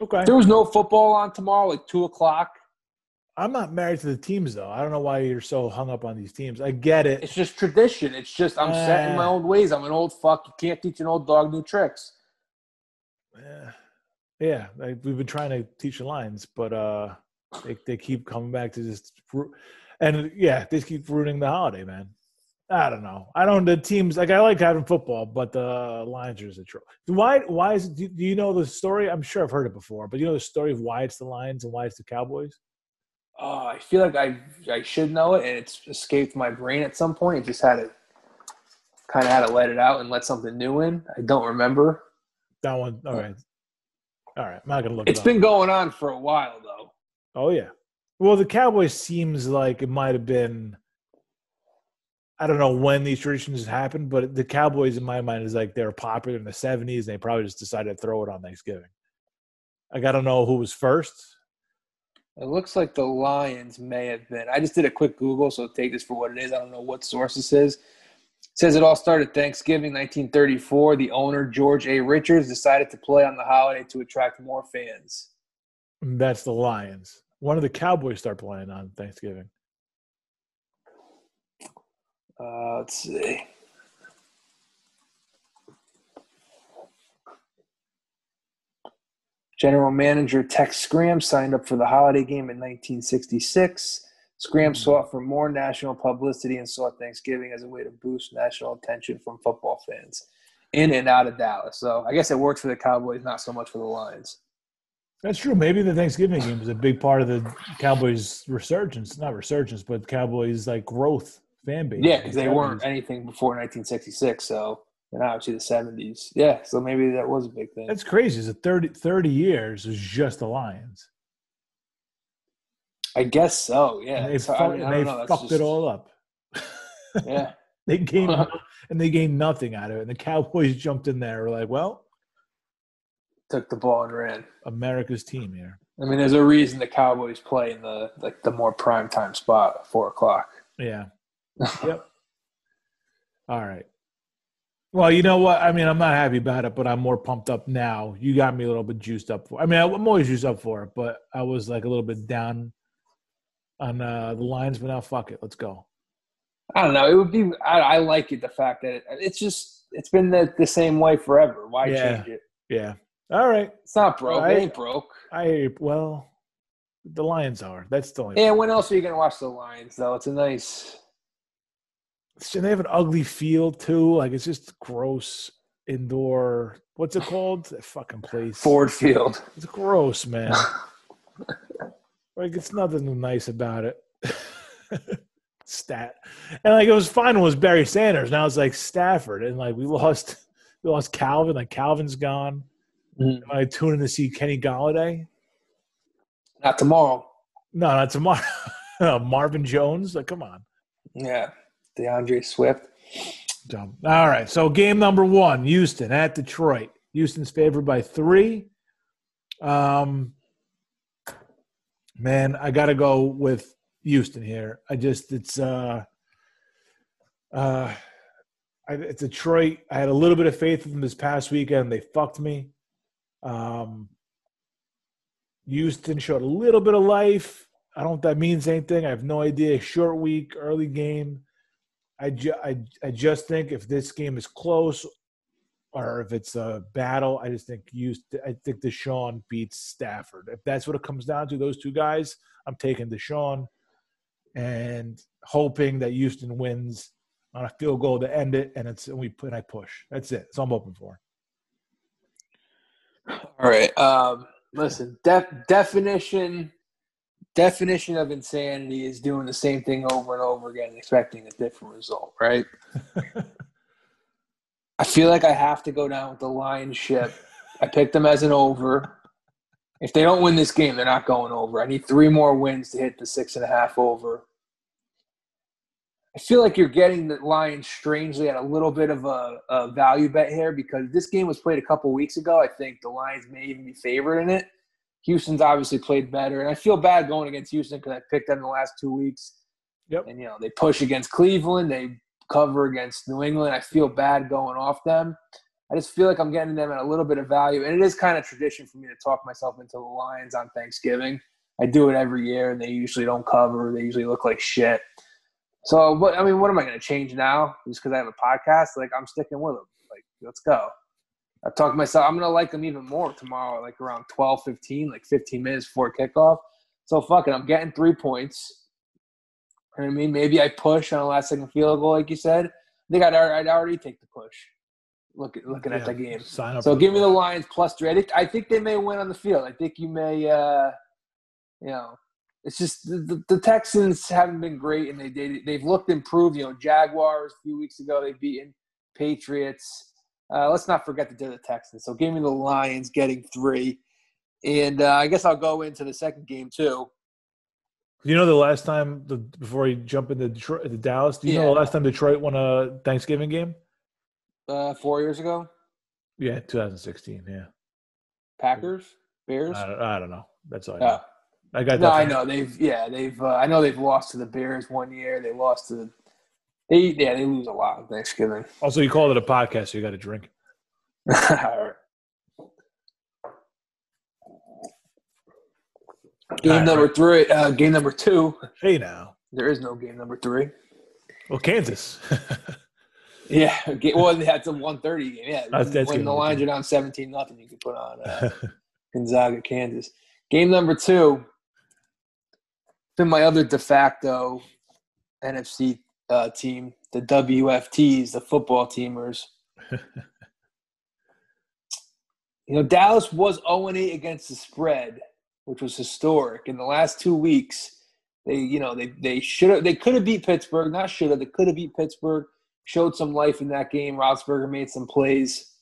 Okay. If there was no football on tomorrow, like two o'clock. I'm not married to the teams though. I don't know why you're so hung up on these teams. I get it. It's just tradition. It's just I'm set in my Uh. own ways. I'm an old fuck. You can't teach an old dog new tricks. Yeah. Yeah. Like, we've been trying to teach the lines, but uh they they keep coming back to just and yeah, they keep ruining the holiday, man. I don't know. I don't. The teams like I like having football, but the Lions are just a troll. Why? Why is? Do, do you know the story? I'm sure I've heard it before, but you know the story of why it's the Lions and why it's the Cowboys. Oh, I feel like I I should know it, and it's escaped my brain at some point. It just had to kind of had to let it out and let something new in. I don't remember. That one. All right. All right. I'm not gonna look. It's it up. been going on for a while though. Oh yeah. Well, the Cowboys seems like it might have been. I don't know when these traditions happened, but the Cowboys, in my mind, is like they were popular in the '70s. And they probably just decided to throw it on Thanksgiving. Like I don't know who was first. It looks like the Lions may have been. I just did a quick Google, so take this for what it is. I don't know what source this is. It says it all started Thanksgiving 1934. The owner, George A. Richards, decided to play on the holiday to attract more fans. That's the Lions. When did the Cowboys start playing on Thanksgiving? Uh, let's see. General manager Tex Schramm signed up for the holiday game in 1966. Schramm sought for more national publicity and saw Thanksgiving as a way to boost national attention from football fans in and out of Dallas. So I guess it worked for the Cowboys, not so much for the Lions. That's true. Maybe the Thanksgiving game was a big part of the Cowboys' resurgence. Not resurgence, but Cowboys' like growth fan base. Yeah, because they 70s. weren't anything before 1966. So, and obviously the 70s. Yeah, so maybe that was a big thing. That's crazy. It's a 30, 30 years is just the Lions. I guess so. Yeah, And they, So, fuck, I mean, they know, fucked just- it all up. Yeah, They gained and they gained nothing out of it. And the Cowboys jumped in there. Were like, well, took the ball and ran. America's team here. I mean, there's a reason the Cowboys play in the like the more prime time spot, four o'clock. Yeah. Yep. All right. Well, you know what? I mean, I'm not happy about it, but I'm more pumped up now. You got me a little bit juiced up for. I mean, I'm always juiced up for it, but I was like a little bit down on uh, the lines. But now, fuck it, let's go. I don't know. It would be. I, I like it. The fact that it, it's just it's been the, the same way forever. Why Yeah. change it? Yeah. All right. It's not broke. Right. It ain't broke. I well, the Lions are. That's the only. Yeah. When else are you gonna watch the Lions though? It's a nice. And they have an ugly field too. Like it's just gross indoor. What's it called? That fucking place. Ford Field. It's gross, man. like it's nothing nice about it. Stat. And like it was fine when it was Barry Sanders. Now it's like Stafford. And like we lost we lost Calvin. Like Calvin's gone. Mhm. Am I tuning to see Kenny Golladay? Not tomorrow. No, not tomorrow. Marvin Jones. Like, come on. Yeah, D'Andre Swift. Dumb. All right. So game number one, Houston at Detroit. Houston's favored by three. Um, man, I got to go with Houston here. I just it's uh, uh, I, it's Detroit. I had a little bit of faith in them this past weekend. They fucked me. Um, Houston showed a little bit of life. I don't know if that means anything. I have no idea. Short week, early game. I, ju- I, I just think if this game is close or if it's a battle, I just think Houston, I think Deshaun beats Stafford. If that's what it comes down to, those two guys, I'm taking Deshaun and hoping that Houston wins on a field goal to end it, and it's and we put I push. That's it. That's all I'm hoping for. All right. Um, listen, def- definition definition of insanity is doing the same thing over and over again and expecting a different result, right? I feel like I have to go down with the Lions ship. I picked them as an over. If they don't win this game, they're not going over. I need three more wins to hit the six and a half over. I feel like you're getting the Lions strangely at a little bit of a, a value bet here because this game was played a couple weeks ago. I think the Lions may even be favored in it. Houston's obviously played better, and I feel bad going against Houston because I picked them the last two weeks. Yep. And you know they push against Cleveland, they cover against New England. I feel bad going off them. I just feel like I'm getting them at a little bit of value, and it is kind of tradition for me to talk myself into the Lions on Thanksgiving. I do it every year, and they usually don't cover. They usually look like shit. So, what I mean, what am I going to change now? Just because I have a podcast? Like, I'm sticking with them. Like, let's go. I talked to myself. I'm going to like them even more tomorrow, like around 12, 15, like 15 minutes before kickoff. So, fuck it. I'm getting three points. You know what I mean? Maybe I push on a last second field goal, like you said. I think I'd, I'd already take the push. Look at, looking Yeah, at the game. Sign up. So give me the. Lions plus three. I think I think they may win on the field. I think you may, uh, you know, it's just the, the, the Texans haven't been great, and they, they they've looked improved. You know, Jaguars a few weeks ago they beaten Patriots. Uh, let's not forget the Texans. So give me the Lions getting three, and uh, I guess I'll go into the second game too. You know the last time the before you jump into Detroit, the Dallas. Do you know the last time Detroit won a Thanksgiving game? Uh, four years ago, Yeah, 2016. Yeah, Packers, Bears. I don't, I don't know. That's all I know. Uh, I got no. I know they've yeah they've uh, I know they've lost to the Bears one year. They lost to they yeah they lose a lot on Thanksgiving. Also, you called it a podcast, so you got to drink. Right. Game right, number three. Uh, game number two. Hey now, There is no game number three. well, Kansas. Yeah. Well, that's a one thirty game. Yeah. That's- that's when the lines are down seventeen nothing, you can put on uh, Gonzaga, Kansas. Game number two. Been my other de facto NFC uh, team, the WFTs, the football teamers. You know, Dallas was 0 8 against the spread, which was historic. In the last two weeks, they, you know, they they should have they could have beat Pittsburgh, not should have, they could have beat Pittsburgh, showed some life in that game. Roethlisberger made some plays.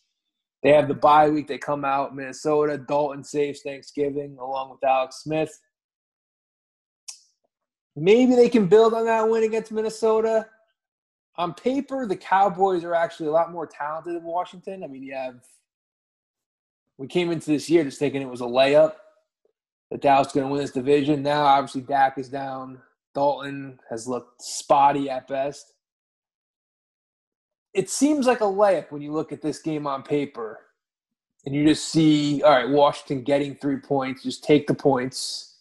They have the bye week. They come out Minnesota. Dalton saves Thanksgiving along with Alex Smith. Maybe they can build on that win against Minnesota. On paper, the Cowboys are actually a lot more talented than Washington. I mean, you have we came into this year just thinking it was a layup that Dallas was going to win this division. Now, obviously, Dak is down. Dalton has looked spotty at best. It seems like a layup when you look at this game on paper and you just see, all right, Washington getting three points, just take the points.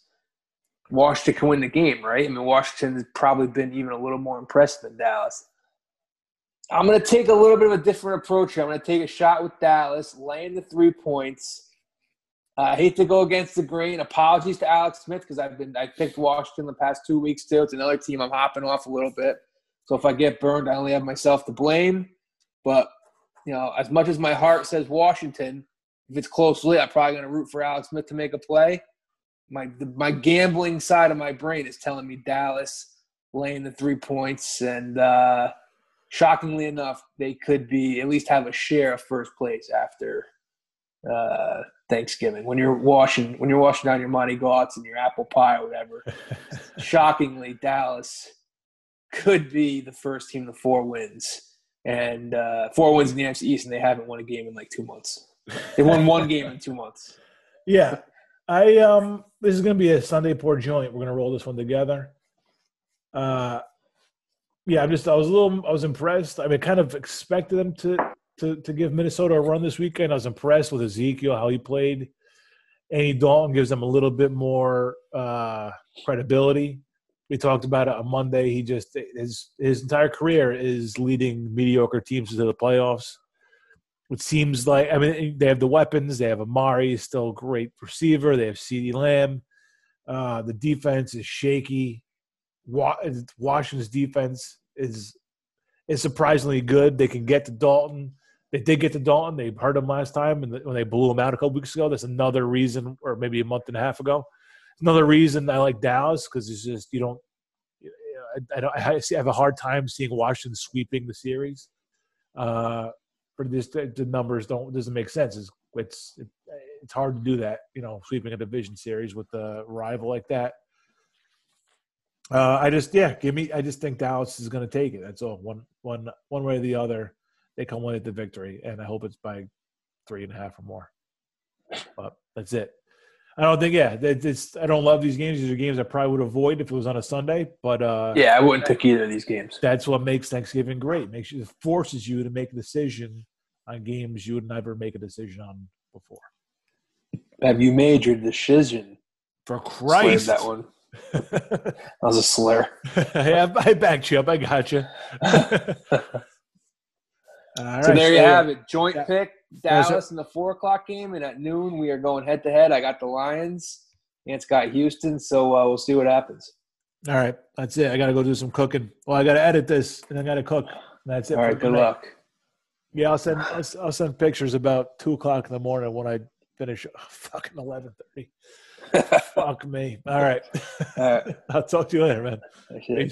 Washington can win the game, right? I mean, Washington has probably been even a little more impressive than Dallas. I'm going to take a little bit of a different approach here. I'm going to take a shot with Dallas, laying the three points. Uh, I hate to go against the grain. Apologies to Alex Smith because I've been I picked Washington the past two weeks too. It's another team I'm hopping off a little bit. So if I get burned, I only have myself to blame. But you know, as much as my heart says Washington, if it's closely, I'm probably going to root for Alex Smith to make a play. My my gambling side of my brain is telling me Dallas laying the three points, and uh, shockingly enough, they could be at least have a share of first place after uh, Thanksgiving when you're washing when you're washing down your manigots and your apple pie or whatever. Shockingly, Dallas could be the first team to four wins and uh, four wins in the NFC East, and they haven't won a game in like two months. They won one game in two months. Yeah, I um, this is gonna be a Sunday pour joint. We're gonna roll this one together. Uh, yeah, I'm just I was a little I was impressed. I mean, kind of expected them to to to give Minnesota a run this weekend. I was impressed with Ezekiel how he played. Andy Dalton gives them a little bit more uh, credibility. We talked about it on Monday. He just his his entire career is leading mediocre teams to the playoffs. It seems like I mean they have the weapons. They have Amari, still a great receiver. They have CeeDee Lamb. Uh, the defense is shaky. Washington's defense is is surprisingly good. They can get to Dalton. They did get to Dalton. They hurt him last time, and when they blew him out a couple weeks ago, that's another reason, or maybe a month and a half ago. Another reason I like Dallas because it's just you don't. I, don't. I have a hard time seeing Washington sweeping the series. Uh, for this, the numbers don't doesn't make sense. It's it's it's hard to do that. You know, sweeping a division series with a rival like that. Uh, I just yeah, give me. I just think Dallas is going to take it. That's all. One one one way or the other, they come win it the victory, and I hope it's by three and a half or more. But that's it. I don't think yeah. It's, I don't love these games. These are games I probably would avoid if it was on a Sunday. But uh, yeah, I wouldn't pick either of these games. That's what makes Thanksgiving great. Makes you forces you to make a decision on games you would never make a decision on before. Have you made your decision? For Christ, that one that was a slur. yeah, I backed you up. I got you. so there you have it. Joint yeah. pick Dallas in the four o'clock game, and at noon we are going head to head. I got the Lions. And it's got Houston, so uh, we'll see what happens. All right, that's it. I got to go do some cooking. Well, I got to edit this, and I got to cook. That's it. All right, good luck. Yeah, I'll send I'll, I'll, send pictures about two o'clock in the morning when I finish. Oh, fucking eleven thirty. Fuck me. All right. All right. I'll talk to you later, man.